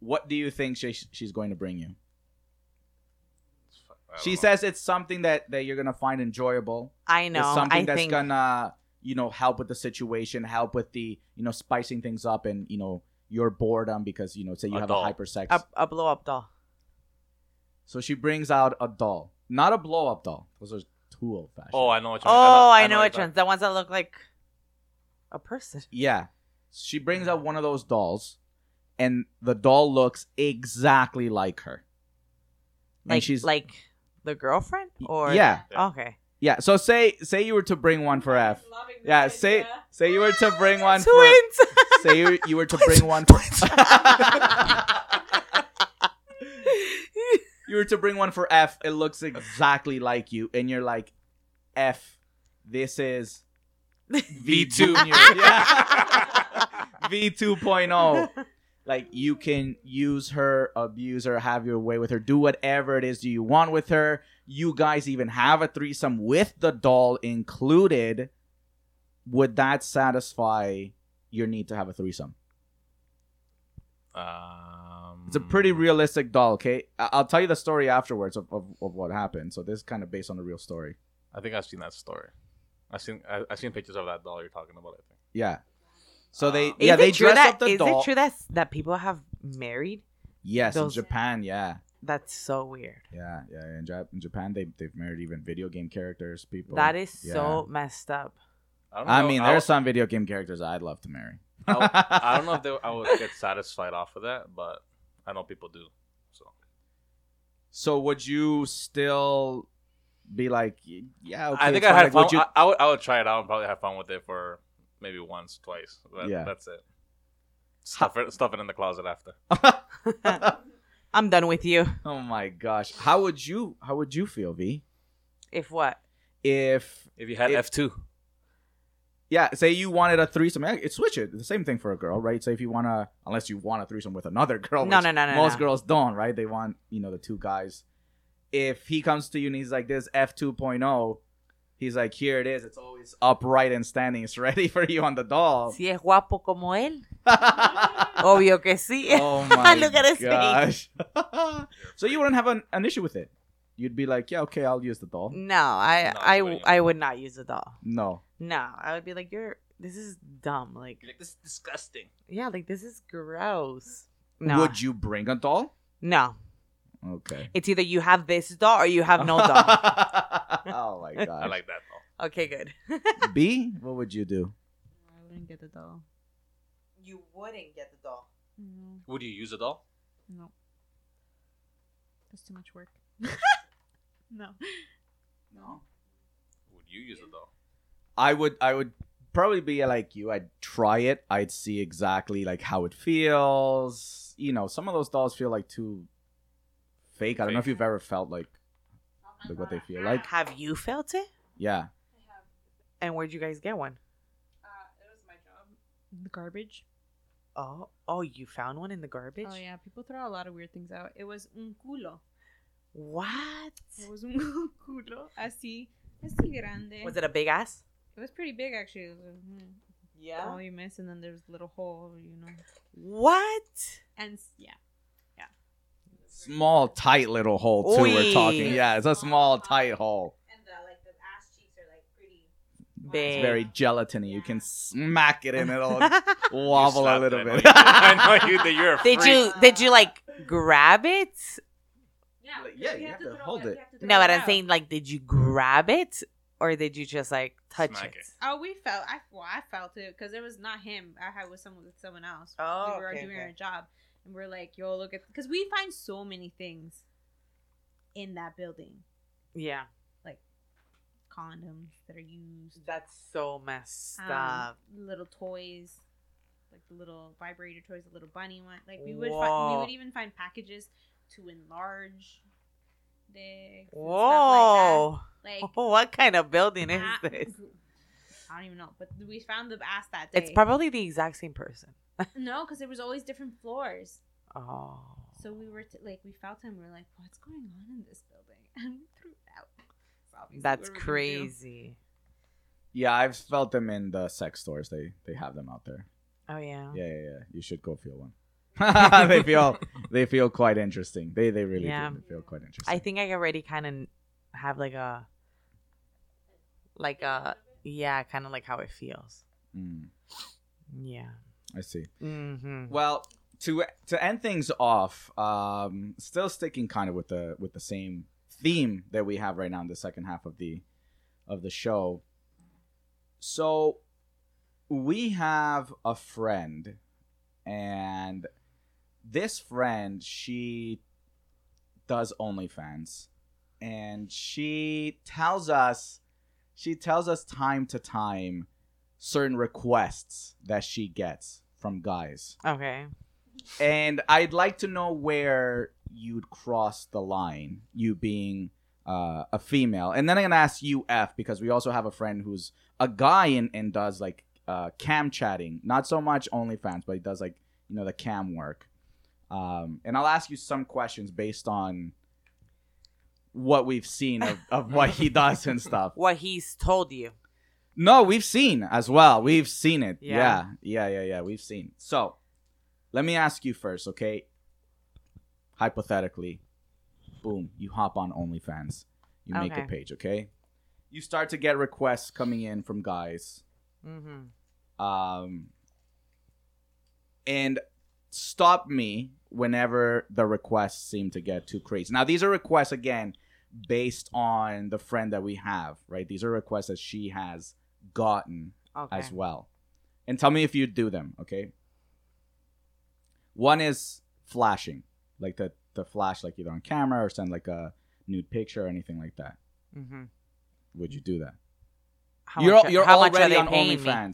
what do you think she, she's going to bring you? She know. says it's something that that you're going to find enjoyable. I know. it's something I that's think gonna you know help with the situation help with the you know spicing things up and you know your boredom because you know say you A have doll. a hypersex a, a blow up doll. so she brings out a doll not a blow up doll those are too old fashioned Oh, I know what you Oh, I, I know, which exactly- ones. The ones that look like a person. yeah. She brings out one of those dolls and the doll looks exactly like her. And Like she's like the girlfriend or yeah. Okay. yeah so say say you were to bring one for f. Yeah say say you were to bring one for Twins. say you, you were to bring one for you were to bring one for F, it looks exactly like you, and you're like, F, this is V V2. Yeah. V 2.0. Like you can use her, abuse her, have your way with her, do whatever it is you want with her. You guys even have a threesome with the doll included. Would that satisfy your need to have a threesome? Um, It's a pretty realistic doll, okay? I- I'll tell you the story afterwards of, of, of what happened. So this is kind of based on a real story. I think I've seen that story. I've seen I, I've seen pictures of that doll you're talking about. I think. Yeah. So they Uh, yeah they it true dress that, up the is doll. it true that that people have married? Yes, Those- in Japan, yeah, That's so weird. yeah, yeah. In, Jap- in Japan, they they've married even video game characters. People. That is yeah. so messed up. I, don't I mean, I, there's some video game characters I'd love to marry. I, I don't know if they, I would get satisfied off of that, but I know people do. So So would you still be like, yeah? Okay, I think I fine. had Like, fun. would you? I, I would I would try it out and probably have fun with it for maybe once, twice. That, Yeah. that's it. Stuff it, stuff it in the closet after. I'm done with you. oh my gosh. How would you how would you feel, V? If what? If If you had If- F two, yeah, say you wanted a threesome, yeah, it switch it. The same thing for a girl, right? Say if you wanna unless you want a threesome with another girl. No, no, no, no, Most no. girls don't, right? They want, you know, the two guys. If he comes to you and he's like this F 2.0, he's like, here it is. It's always upright and standing. It's ready for you on the doll. Si es guapo como él. Obvio que sí. oh my Look at his face. gosh. so you wouldn't have an, an issue with it. You'd be like, yeah, okay, I'll use the doll. No, I, No, I, you wouldn't. I would not use the doll. No. No, I would be like, you're. This is dumb. Like, like this is disgusting. yeah, like this is gross. No, Would you bring a doll? no. Okay. It's either you have this doll or you have no doll. oh my god. I like that though. okay, good. B, what would you do? I wouldn't get the doll. you wouldn't get the doll. No, Would you use a doll? no. That's too much work. no. No. Would you use a doll? I would I would probably be like you. I'd try it. I'd see exactly like how it feels. You know, some of those dolls feel like too fake. I don't know if you've ever felt like like what they feel like. Have you felt it? Yeah. And where'd you guys get one? it was my job. The garbage. Oh, oh, you found one in the garbage. Oh yeah, people throw a lot of weird things out. It was un culo. What? It was un culo así, así grande. Was it a big ass? It was pretty big actually. It was a, hmm, Yeah. all you miss, and then there's a little hole, you know. What? And s- yeah, Small, tight little hole too. We're talking. Yeah, it's a small, tight hole. and the like the ass cheeks are like pretty. Big. It's very gelatiny. You can smack it and it'll wobble a little it. I know bit. I know you. That you're a did you did you like grab it? Yeah, Yeah, you have to hold it. No, but I'm saying like, did you grab it or did you just like touch it? it. Oh, we felt. I well, I felt it because it was not him. I had with someone with someone else. Oh, we were okay, doing okay. our job, and we're like, "Yo, look at," because we find so many things in that building, Yeah, Like condoms that are used, that's so messed um, up. little toys, like the little vibrator toys, the little bunny one. Like we would, find, we would even find packages to enlarge dicks. Whoa! Like. Like what kind of building is ah, this? I don't even know, but we found the ass that day. It's probably the exact same person. No, because there was always different floors. Oh. So we were t- like, we felt him. We are like, what's going on in this building? And we threw it out. So That's what are we gonna do? crazy. Yeah, I've felt them in the sex stores. They they have them out there. Oh yeah. Yeah, yeah, yeah. You should go feel one. they feel they feel quite interesting. They they really Yeah. do. They feel quite interesting. I think I already kind of have like a like a yeah, kind of like how it feels. Mm, Yeah. I see. Mm-hmm. Well, to to end things off, um, still sticking kind of with the with the same theme that we have right now in the second half of the of the show. So we have a friend, and this friend she does OnlyFans, and she tells us she tells us time to time certain requests that she gets from guys. Okay. And I'd like to know where you'd cross the line, you being uh, a female. And then I'm gonna ask you, F, because we also have a friend who's a guy and, and does like uh, cam chatting. Not so much OnlyFans, but he does like you know the cam work. Um, and I'll ask you some questions based on what we've seen of, of what he does and stuff. What he's told you. No, we've seen as well. We've seen it. Yeah. Yeah. Yeah, yeah, yeah. We've seen. So, let me ask you first, okay? Hypothetically, boom, you hop on OnlyFans. You make a page, okay? You start to get requests coming in from guys. Mm-hmm. Um and stop me whenever the requests seem to get too crazy. Now, these are requests again based on the friend that we have, right? These are requests that she has gotten Okay. as well. And tell me if you do them, okay? One is flashing, like the the flash, like either on camera or send like a nude picture or anything like that. Mm-hmm. Would you do that? How you're much, you're how much are already they on paying me?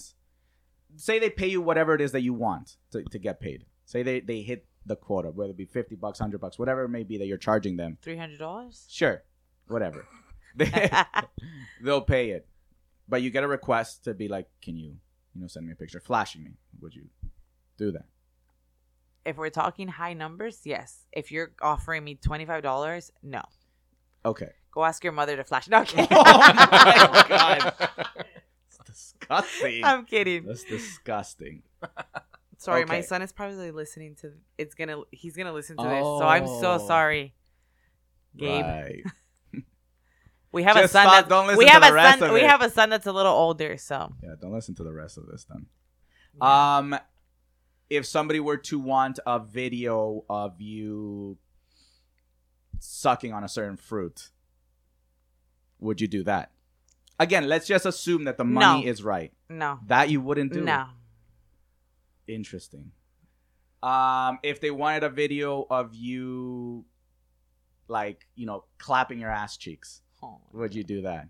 Say they pay you whatever it is that you want to, to get paid. Say they, they hit the quota, whether it be 50 bucks, 100 bucks, whatever it may be that you're charging them. Three hundred dollars. Sure, whatever. They, they'll pay it. But you get a request to be like, can you, you know, send me a picture, flashing me. Would you do that? if we're talking high numbers, yes. If you're offering me twenty five dollars, no. Okay. Go ask your mother to flash. No, okay. Oh my God. It's disgusting. I'm kidding. That's disgusting. Sorry, my son is probably listening to. It's gonna. He's gonna listen to this. So I'm so Oh. sorry, Gabe. Right. We have Just a son stop. that's. Don't listen we to the a rest son. of We it. have a son that's a little older. So. Yeah, don't listen to the rest of this then. Um, if somebody were to want a video of you sucking on a certain fruit, would you do that? Again, let's just assume that the money No. is right. No. That you wouldn't do. No. Interesting. Um, if they wanted a video of you, like you know, clapping your ass cheeks, Would you do that?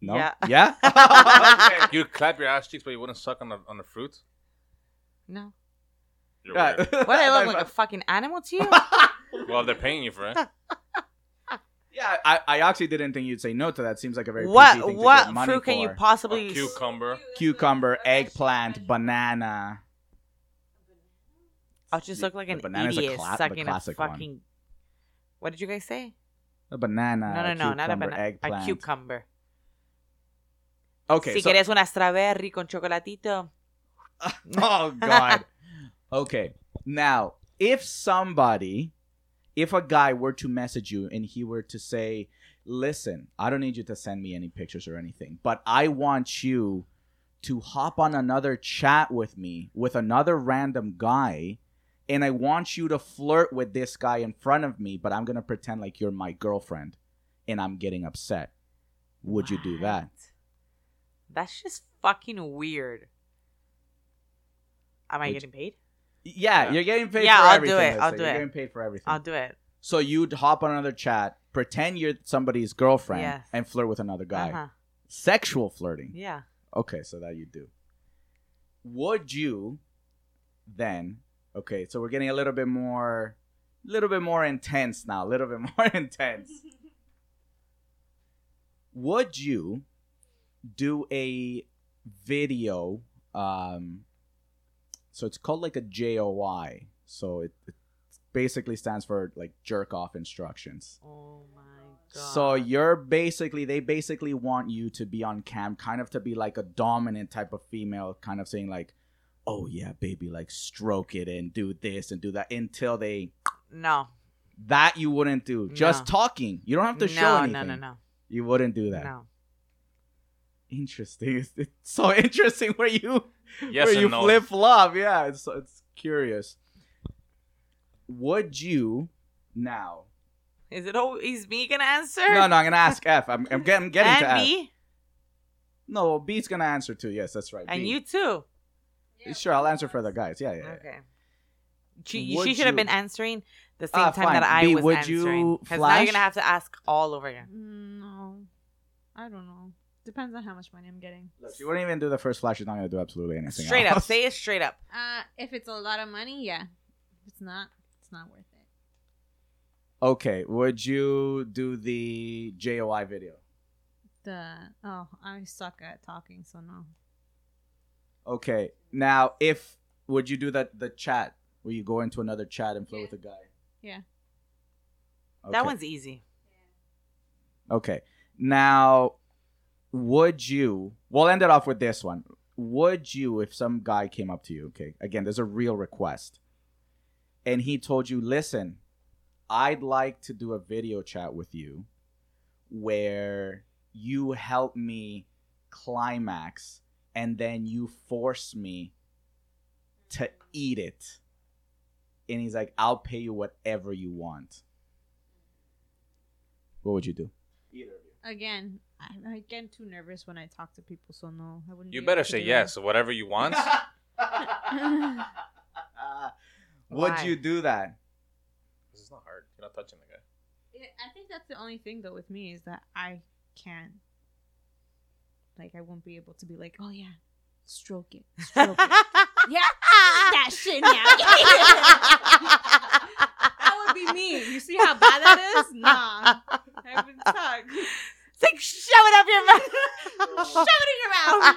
No. Yeah. Yeah. Okay. You'd clap your ass cheeks, but you wouldn't suck on the on the fruit. No. You're Yeah. weird. What? I look like a fucking animal to you? Well, they're paying you for it, Yeah, I, I actually didn't think you'd say no to that. Seems like a very PG what? thing to What get money fruit can you for. a possibly? s- cucumber. Cucumber, eggplant, banana. I'll just look like an banana's a idiot cla- the sucking a classic one. fucking. What did you guys say? A banana. no, no, no, not a banana. A cucumber. Okay. si so- quieres una strawberry con chocolatito. oh God. okay. Now, if somebody, if a guy were to message you and he were to say, "Listen, I don't need you to send me any pictures or anything, but I want you to hop on another chat with me with another random guy." And I want you to flirt with this guy in front of me, but I'm gonna pretend like you're my girlfriend, and I'm getting upset. Would you do that? That's just fucking weird. Am I Would- getting paid? Yeah, Yeah. you're getting paid Yeah, for I'll do everything. it. let's I'll say. do You're it. getting paid for everything. I'll do it. So you'd hop on another chat, pretend you're somebody's girlfriend, Yes. and flirt with another guy. Uh-huh. Sexual flirting. Yeah. Okay, so that you do. Would you then? Okay, so we're getting a little bit more, a little bit more intense now. A little bit more intense. Would you do a video? Um, so it's called like a JOI. So it, it basically stands for like jerk off instructions. Oh my god. So you're basically they basically want you to be on cam, kind of to be like a dominant type of female, kind of saying like, "Oh yeah, baby, like stroke it and do this and do that," until they no. that you wouldn't do. Just No. talking. You don't have to no, show anything. no, no, no, no. You wouldn't do that. no. Interesting. It's, it's so interesting where you Yes where you no. flip flop. Yeah, it's it's curious. Would you now? Is it always me gonna answer? No, no, I'm gonna ask F. I'm, I'm getting, I'm getting to and F. me No, B's gonna answer too. Yes, that's right. and B. you too. Sure, I'll answer for the guys. Yeah, yeah. yeah. Okay. She, she should have been answering the same Ah, time fine. that I B, was would answering. you Because now you're gonna have to ask all over again. Mm, No, I don't know. Depends on how much money I'm getting. Look, she wouldn't even do the first flash. She's not gonna do absolutely anything. Straight up, else. say it straight up. Uh, if it's a lot of money, yeah. If it's not, it's not worth it. Okay, would you do the JOI video? The oh, I suck at talking, so no. Okay, now if would you do that the chat where you go into another chat and play Yeah. with a guy? Yeah. Okay. That one's easy. Okay. Now, would you? We'll end it off with this one. Would you, if some guy came up to you, okay, again, there's a real request, and he told you, listen, I'd like to do a video chat with you where you help me climax and then you force me to eat it. And he's like, I'll pay you whatever you want. What would you do? Either Again, I, I get too nervous when I talk to people, so no, I wouldn't. You be better say do yes. Whatever you want. Would Why? you do that? This is not hard. You're not touching the guy. that. I think that's the only thing though with me is that I can. Like I won't be able to be like, oh yeah, stroke it, stroke it. yeah, that shit now. that would be me. You see how bad that is? Nah, I haven't talked. It's like shove it up your mouth. Shove it in your mouth.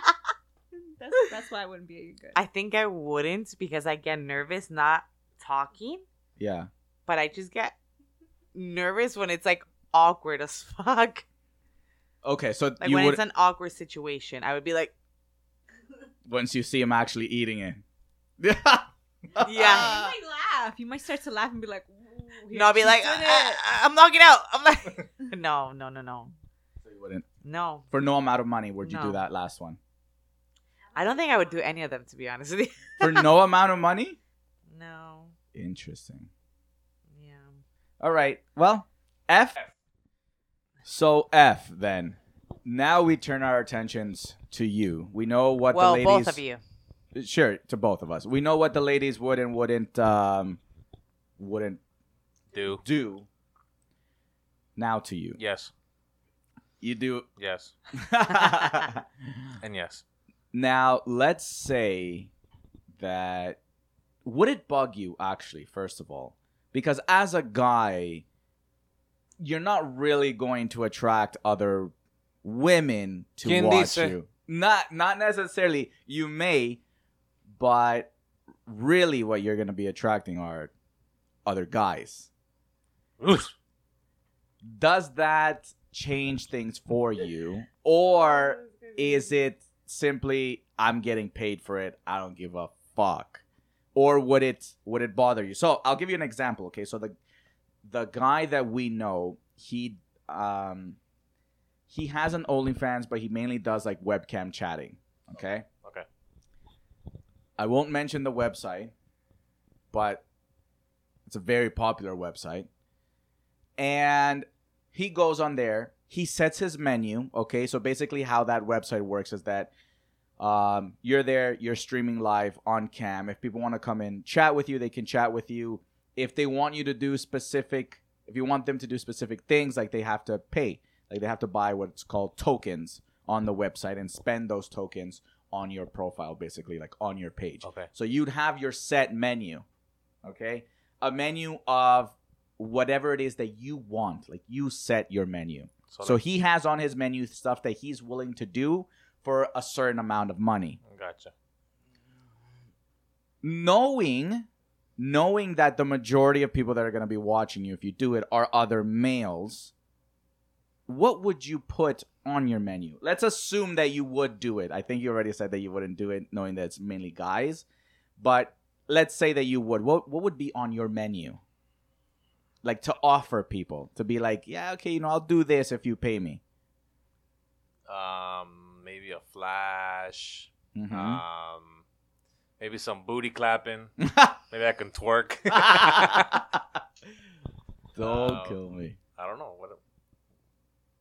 That's that's why I wouldn't be a good. I think I wouldn't because I get nervous not talking, Yeah. but I just get nervous when it's like awkward as fuck. Okay, so Like you when would it's an awkward situation, I would be like, once you see him actually eating it. Yeah. you might laugh. You might start to laugh and be like, "Ooh, here no, I'll be like, did "Uh, it." uh, I'm knocking out. I'm like, no, no, no, no, So you wouldn't. no. For no amount of money, would you do that last one? I don't think I would do any of them to be honest with you. For no amount of money? no. Interesting. Yeah. All right. Well, F. So F then. Now we turn our attentions to you. We know what well, the ladies. Well, both of you. Sure, to both of us. We know what the ladies would and wouldn't um wouldn't Do do. Now to you. yes, You do yes, and yes. Now, let's say that would it bug you actually first of all? Because as a guy, you're not really going to attract other women to ¿Quién watch dice? you. Not not necessarily. You may, but really what you're going to be attracting are other guys. Oof. Does that change things for you or is it simply I'm getting paid for it. I don't give a fuck. Or would it would it bother you? So I'll give you an example. Okay, so the the guy that we know, he um he has an OnlyFans, but he mainly does like webcam chatting. Okay. Okay. I won't mention the website, but it's a very popular website. And he goes on there. He sets his menu. Okay, so basically, how that website works is that um, you're there, you're streaming live on cam. If people want to come in, chat with you, they can chat with you. If they want you to do specific, if you want them to do specific things, like they have to pay, like they have to buy what's called tokens on the website and spend those tokens on your profile, basically, like on your page. Okay. So you'd have your set menu, okay? A menu of whatever it is that you want. Like you set your menu. So, So he has on his menu stuff that he's willing to do for a certain amount of money. gotcha. Knowing knowing that the majority of people that are going to be watching you if you do it are other males, what would you put on your menu? Let's assume that you would do it. I think you already said that you wouldn't do it knowing that it's mainly guys, but let's say that you would. What what would be on your menu? Like to offer people to be like, yeah, okay, you know, I'll do this if you pay me. Um, maybe a flash. Mhm. Um, maybe some booty clapping. Maybe I can twerk. Don't Um, kill me. I don't know what.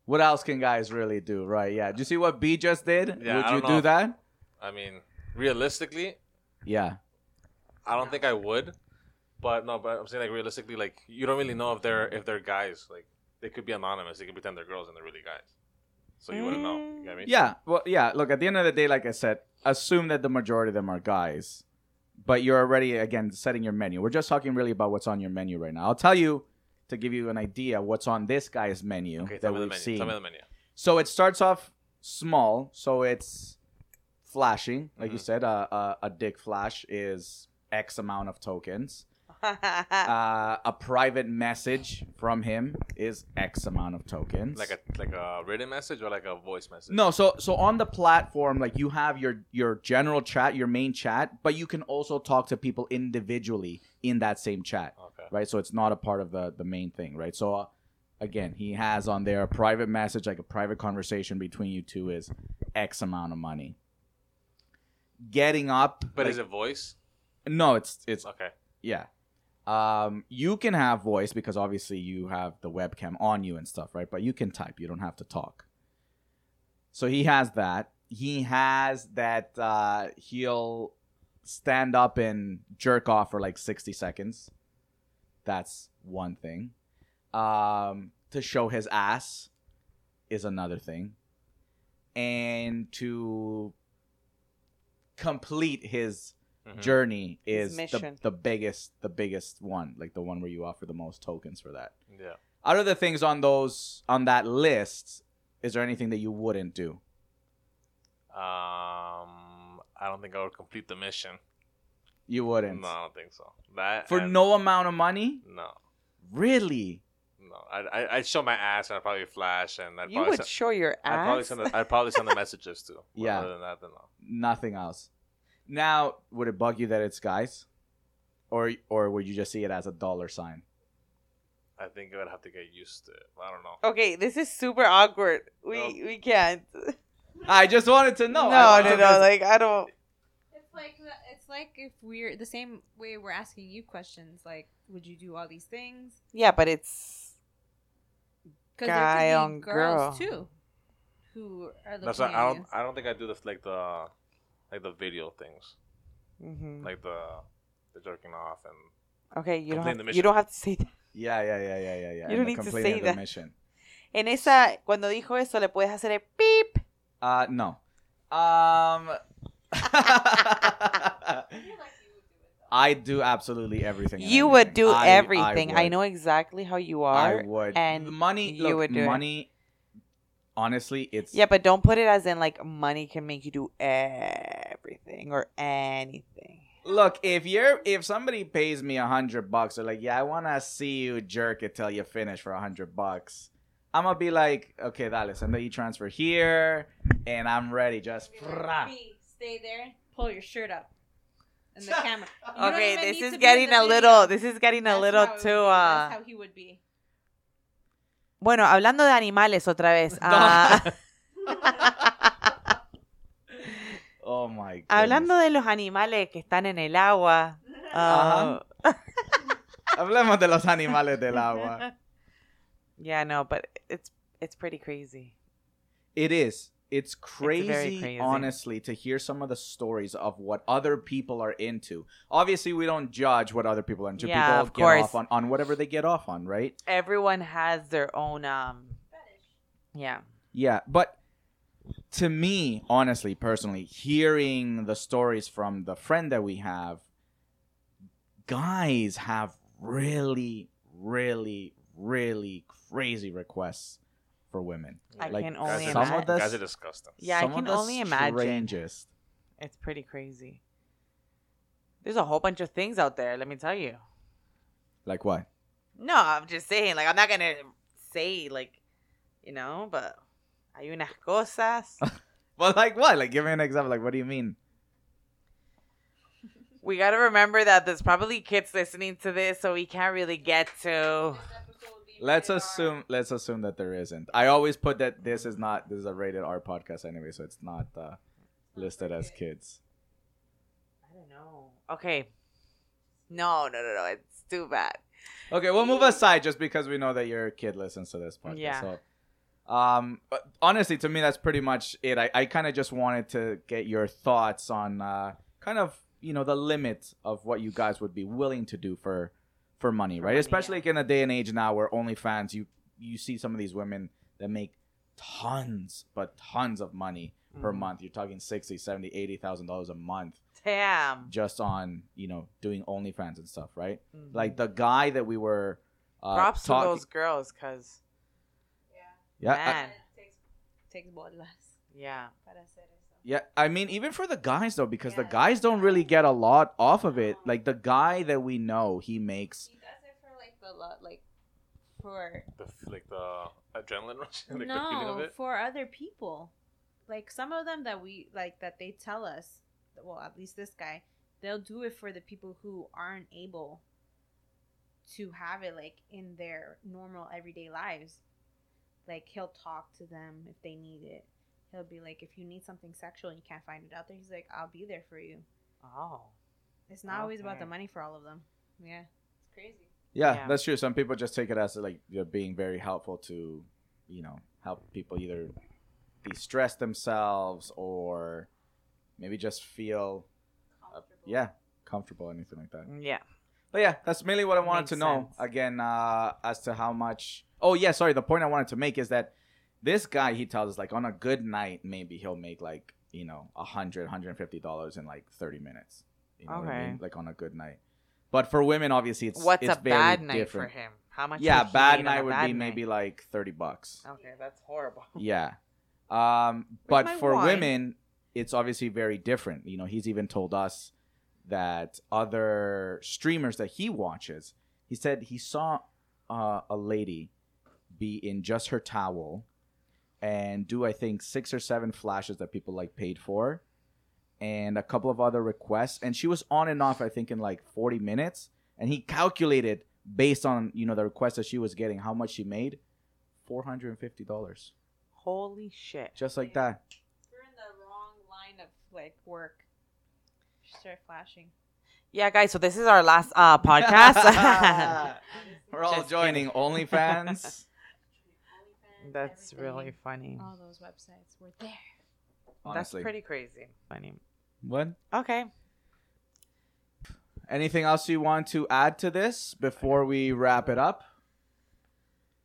What else can guys really do? Right? Yeah. Do you see what B just did? Yeah, Would you do know. that? I mean, realistically, Yeah. I don't think I would. But no, but I'm saying like realistically, like you don't really know if they're if they're guys. Like they could be anonymous. They could pretend they're girls and they're really guys. So you wouldn't know. You know what I mean? Yeah. Well, yeah. Look, at the end of the day, like I said, assume that the majority of them are guys, but you're already again setting your menu. We're just talking really about what's on your menu right now. I'll tell you to give you an idea what's on this guy's menu Okay, that tell me the we've menu. seen. Tell me the menu. So it starts off small, so it's flashing, like you Mhm. said. Uh, uh, a dick flash is X amount of tokens. uh, a private message from him is X amount of tokens. Like a like a written message or like a voice message. no, so so on the platform, like you have your your general chat, your main chat, but you can also talk to people individually in that same chat, Okay. right? So it's not a part of the the main thing, right? So uh, again, he has on there a private message, like a private conversation between you two is X amount of money. Getting up, But like- is it voice? no? It's it's Okay. yeah. Um, you can have voice because obviously you have the webcam on you and stuff, right? But you can type. You don't have to talk. So he has that. He has that. Uh, he'll stand up and jerk off for like sixty seconds. That's one thing. Um, to show his ass is another thing. and to complete his Mhm. journey is the, the biggest the biggest one like the one where you offer the most tokens for that Yeah. out of the things on those on that list is there anything that you wouldn't do Um, I don't think I would complete the mission. you wouldn't No, I don't think so. That for and- no amount of money no, really no. I I I'd show my ass and I'd probably flash and I'd You probably would send, show your I'd probably ass. send the, I'd probably send the messages too. But Yeah. Other than that, then no. nothing else now would it bug you that it's guys or or would you just see it as a dollar sign I think I would have to get used to it. I don't know. Okay, this is super awkward. We No. we can't. i just wanted to know No, I no, wanted no. Like I don't. It's like it's like if we're the same way we're asking you questions. Like, would you do all these things? Yeah, but it's Guy there could on girls girl. too, who are looking That's at I don't I don't think I do the like the like the video things mhm. like the the jerking off and okay. You don't have, the you don't have to say that. yeah yeah yeah yeah yeah yeah You don't need to say of the that. mission En esa, cuando dijo eso, le puedes hacer el beep. Uh, no. Um, I do absolutely everything. and You would do I- everything. I, would. know exactly how you are. I are. would. and money. you look, would do it. money. Honestly, it's Yeah, but don't put it as in like money can make you do everything or anything. Look, if you're if somebody pays me a hundred bucks, they're like, yeah, I want to see you jerk it till you finish for a hundred bucks. I'm gonna be like, okay, dale, send the e transfer here, and I'm ready. Just fra. Stay there. Pull your shirt up. And the camera. You Okay, this is to be in getting a video. little. This is getting a That's little how it would too. Uh, That's how he would be. bueno, hablando de animales otra vez. ah, oh my. Goodness. hablando de los animales que están en el agua. ah, Hablemos de los animales del agua. yeah, no, but it's it's pretty crazy. It is. It's crazy, very crazy. honestly, to hear some of the stories of what other people are into. Obviously, we don't judge what other people are into. Yeah, people of get course. off on, on whatever they get off on, right? Everyone has their own. um Yeah. Yeah, but to me, honestly, personally, hearing the stories from the friend that we have, guys have really, really, really crazy requests for women. I Like, can Guys only are- some imagine. of the- guys are disgusting. Yeah, I Some of can the only imagine. Strangest. It's pretty crazy. There's a whole bunch of things out there. Let me tell you. Like what? No, I'm just saying. Like I'm not gonna say like, you know, but hay unas cosas. Well, like what? Like, give me an example. Like, what do you mean? we gotta remember that there's probably kids listening to this, so we can't really get to. Let's assume. Let's assume that there isn't. I always put that this is not. This is a rated R podcast anyway, so it's not uh, listed as kids. I don't know. Okay. No, no, no, no. It's too bad. Okay, we'll move aside just because we know that your kid listens to this podcast. Yeah. So, um, but honestly, to me, that's pretty much it. I, I kind of just wanted to get your thoughts on uh, kind of you know the limit of what you guys would be willing to do for for money, For right? money, Especially like in a day and age now where OnlyFans, you you see some of these women that make tons, but tons of money per Mhm. month. You're talking 60, 70, 80,000 dollars a month Damn. just on, you know, doing OnlyFans and stuff, right? Mhm. Like the guy that we were uh, props to those girls, cause Yeah, I, man, takes, takes bolas yeah. para hacer eso. yeah. I mean, even for the guys though, because the guys don't really get a lot off of it. Like the guy that we know, he makes. He does it for like the lot, like for The like the adrenaline rush, like the feeling of no, it. for other people. Like some of them that we like that they tell us. Well, at least this guy, they'll do it for the people who aren't able to have it like in their normal everyday lives. Like he'll talk to them if they need it. He'll be like, if you need something sexual and you can't find it out there, he's like, I'll be there for you. Oh. It's not always about the money for all of them. Yeah, it's crazy. Yeah, Yeah. that's true. Some people just take it as like you're being very helpful to, you know, help people either de-stress themselves or maybe just feel, uh, yeah, comfortable, anything like that. Yeah. But yeah, that's mainly what I wanted Makes to know. sense. Again, uh, as to how much. Oh yeah, sorry. The point I wanted to make is that This guy, he tells us like on a good night, maybe he'll make like you know a hundred, hundred and fifty dollars in like thirty minutes. You know what I mean? Okay. Like on a good night. But for women, obviously, it's What's it's a bad night different. for him? How much? Yeah, bad night would bad be night? maybe like thirty bucks. Okay, that's horrible. Yeah. Um, but for wine? women, it's obviously very different. You know, he's even told us that other streamers that he watches, he said he saw uh, a lady be in just her towel and do I think six or seven flashes that people like paid for and a couple of other requests and she was on and off I think in like 40 minutes and he calculated based on you know the requests that she was getting how much she made $450 Holy shit! just like that You're in the wrong line of like work. Start flashing. Yeah, guys. So this is our last uh podcast. We're all Just joining kidding. OnlyFans. that's Everything. really funny. All those websites were there. Honestly. That's pretty crazy. Funny. What? Okay. Anything else you want to add to this before we wrap it up?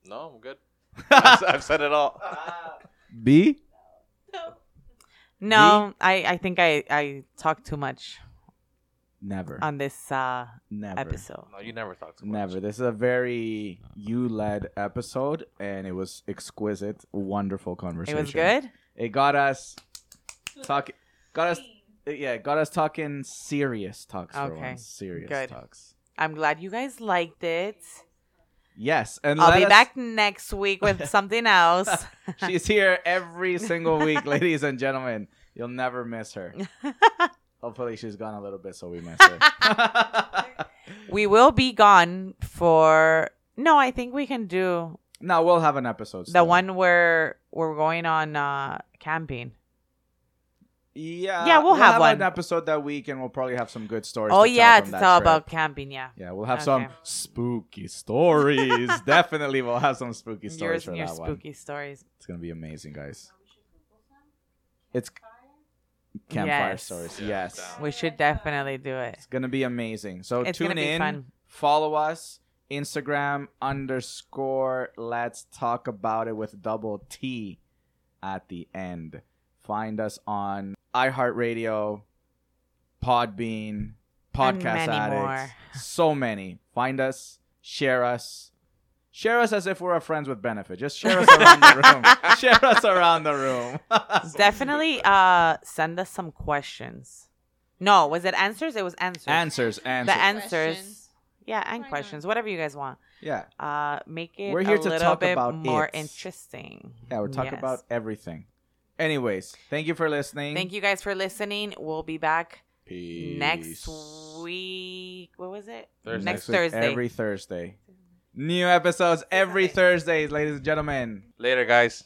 No, I'm good. I've, I've said it all. B? No, I I think I I talked too much Never. on this uh Never. episode. No, you never talked. too much. Never. This is a very you led episode and it was exquisite, wonderful conversation. It was good. It got us talking got us yeah, got us talking serious talks for Okay, once. Serious good. talks. I'm glad you guys liked it. Yes, and I'll be us- back next week with something else. She's here every single week, ladies and gentlemen. You'll never miss her. Hopefully, she's gone a little bit, so we miss her. we will be gone for no. I think we can do no, we'll have an episode. the still. one where we're going on uh camping. Yeah, Yeah, we'll have one. an episode that week, and we'll probably have some good stories. Oh to tell yeah, from to tell trip. about camping. Yeah, Yeah, we'll have some spooky stories. Definitely, we'll have some spooky stories yours for and your that one. spooky stories. It's gonna be amazing, guys. It's campfire Yes. stories. Yeah, yes. down. We should definitely do it. It's gonna be amazing. So It's tune gonna be in, fun. follow us, Instagram underscore let's talk about it with double T at the end. Find us on iHeartRadio, Podbean, Podcast many Addict. more. So many. Find us, share us. Share us as if we're friends with benefit. Just share us around the room. Share us around the room. Definitely uh send us some questions. No, was it answers? It was answers. answers, answers. The answers. Questions. Yeah, and Why not? questions. Whatever you guys want. yeah. Uh make it We're here a to little talk bit about more it. interesting. Yeah, we're talking Yes. about everything. Anyways, thank you for listening. Thank you guys for listening. We'll be back Peace. next week. What was it? Thursday. Next week, Thursday. Every Thursday. New episodes every Thursday, ladies and gentlemen. Later, guys.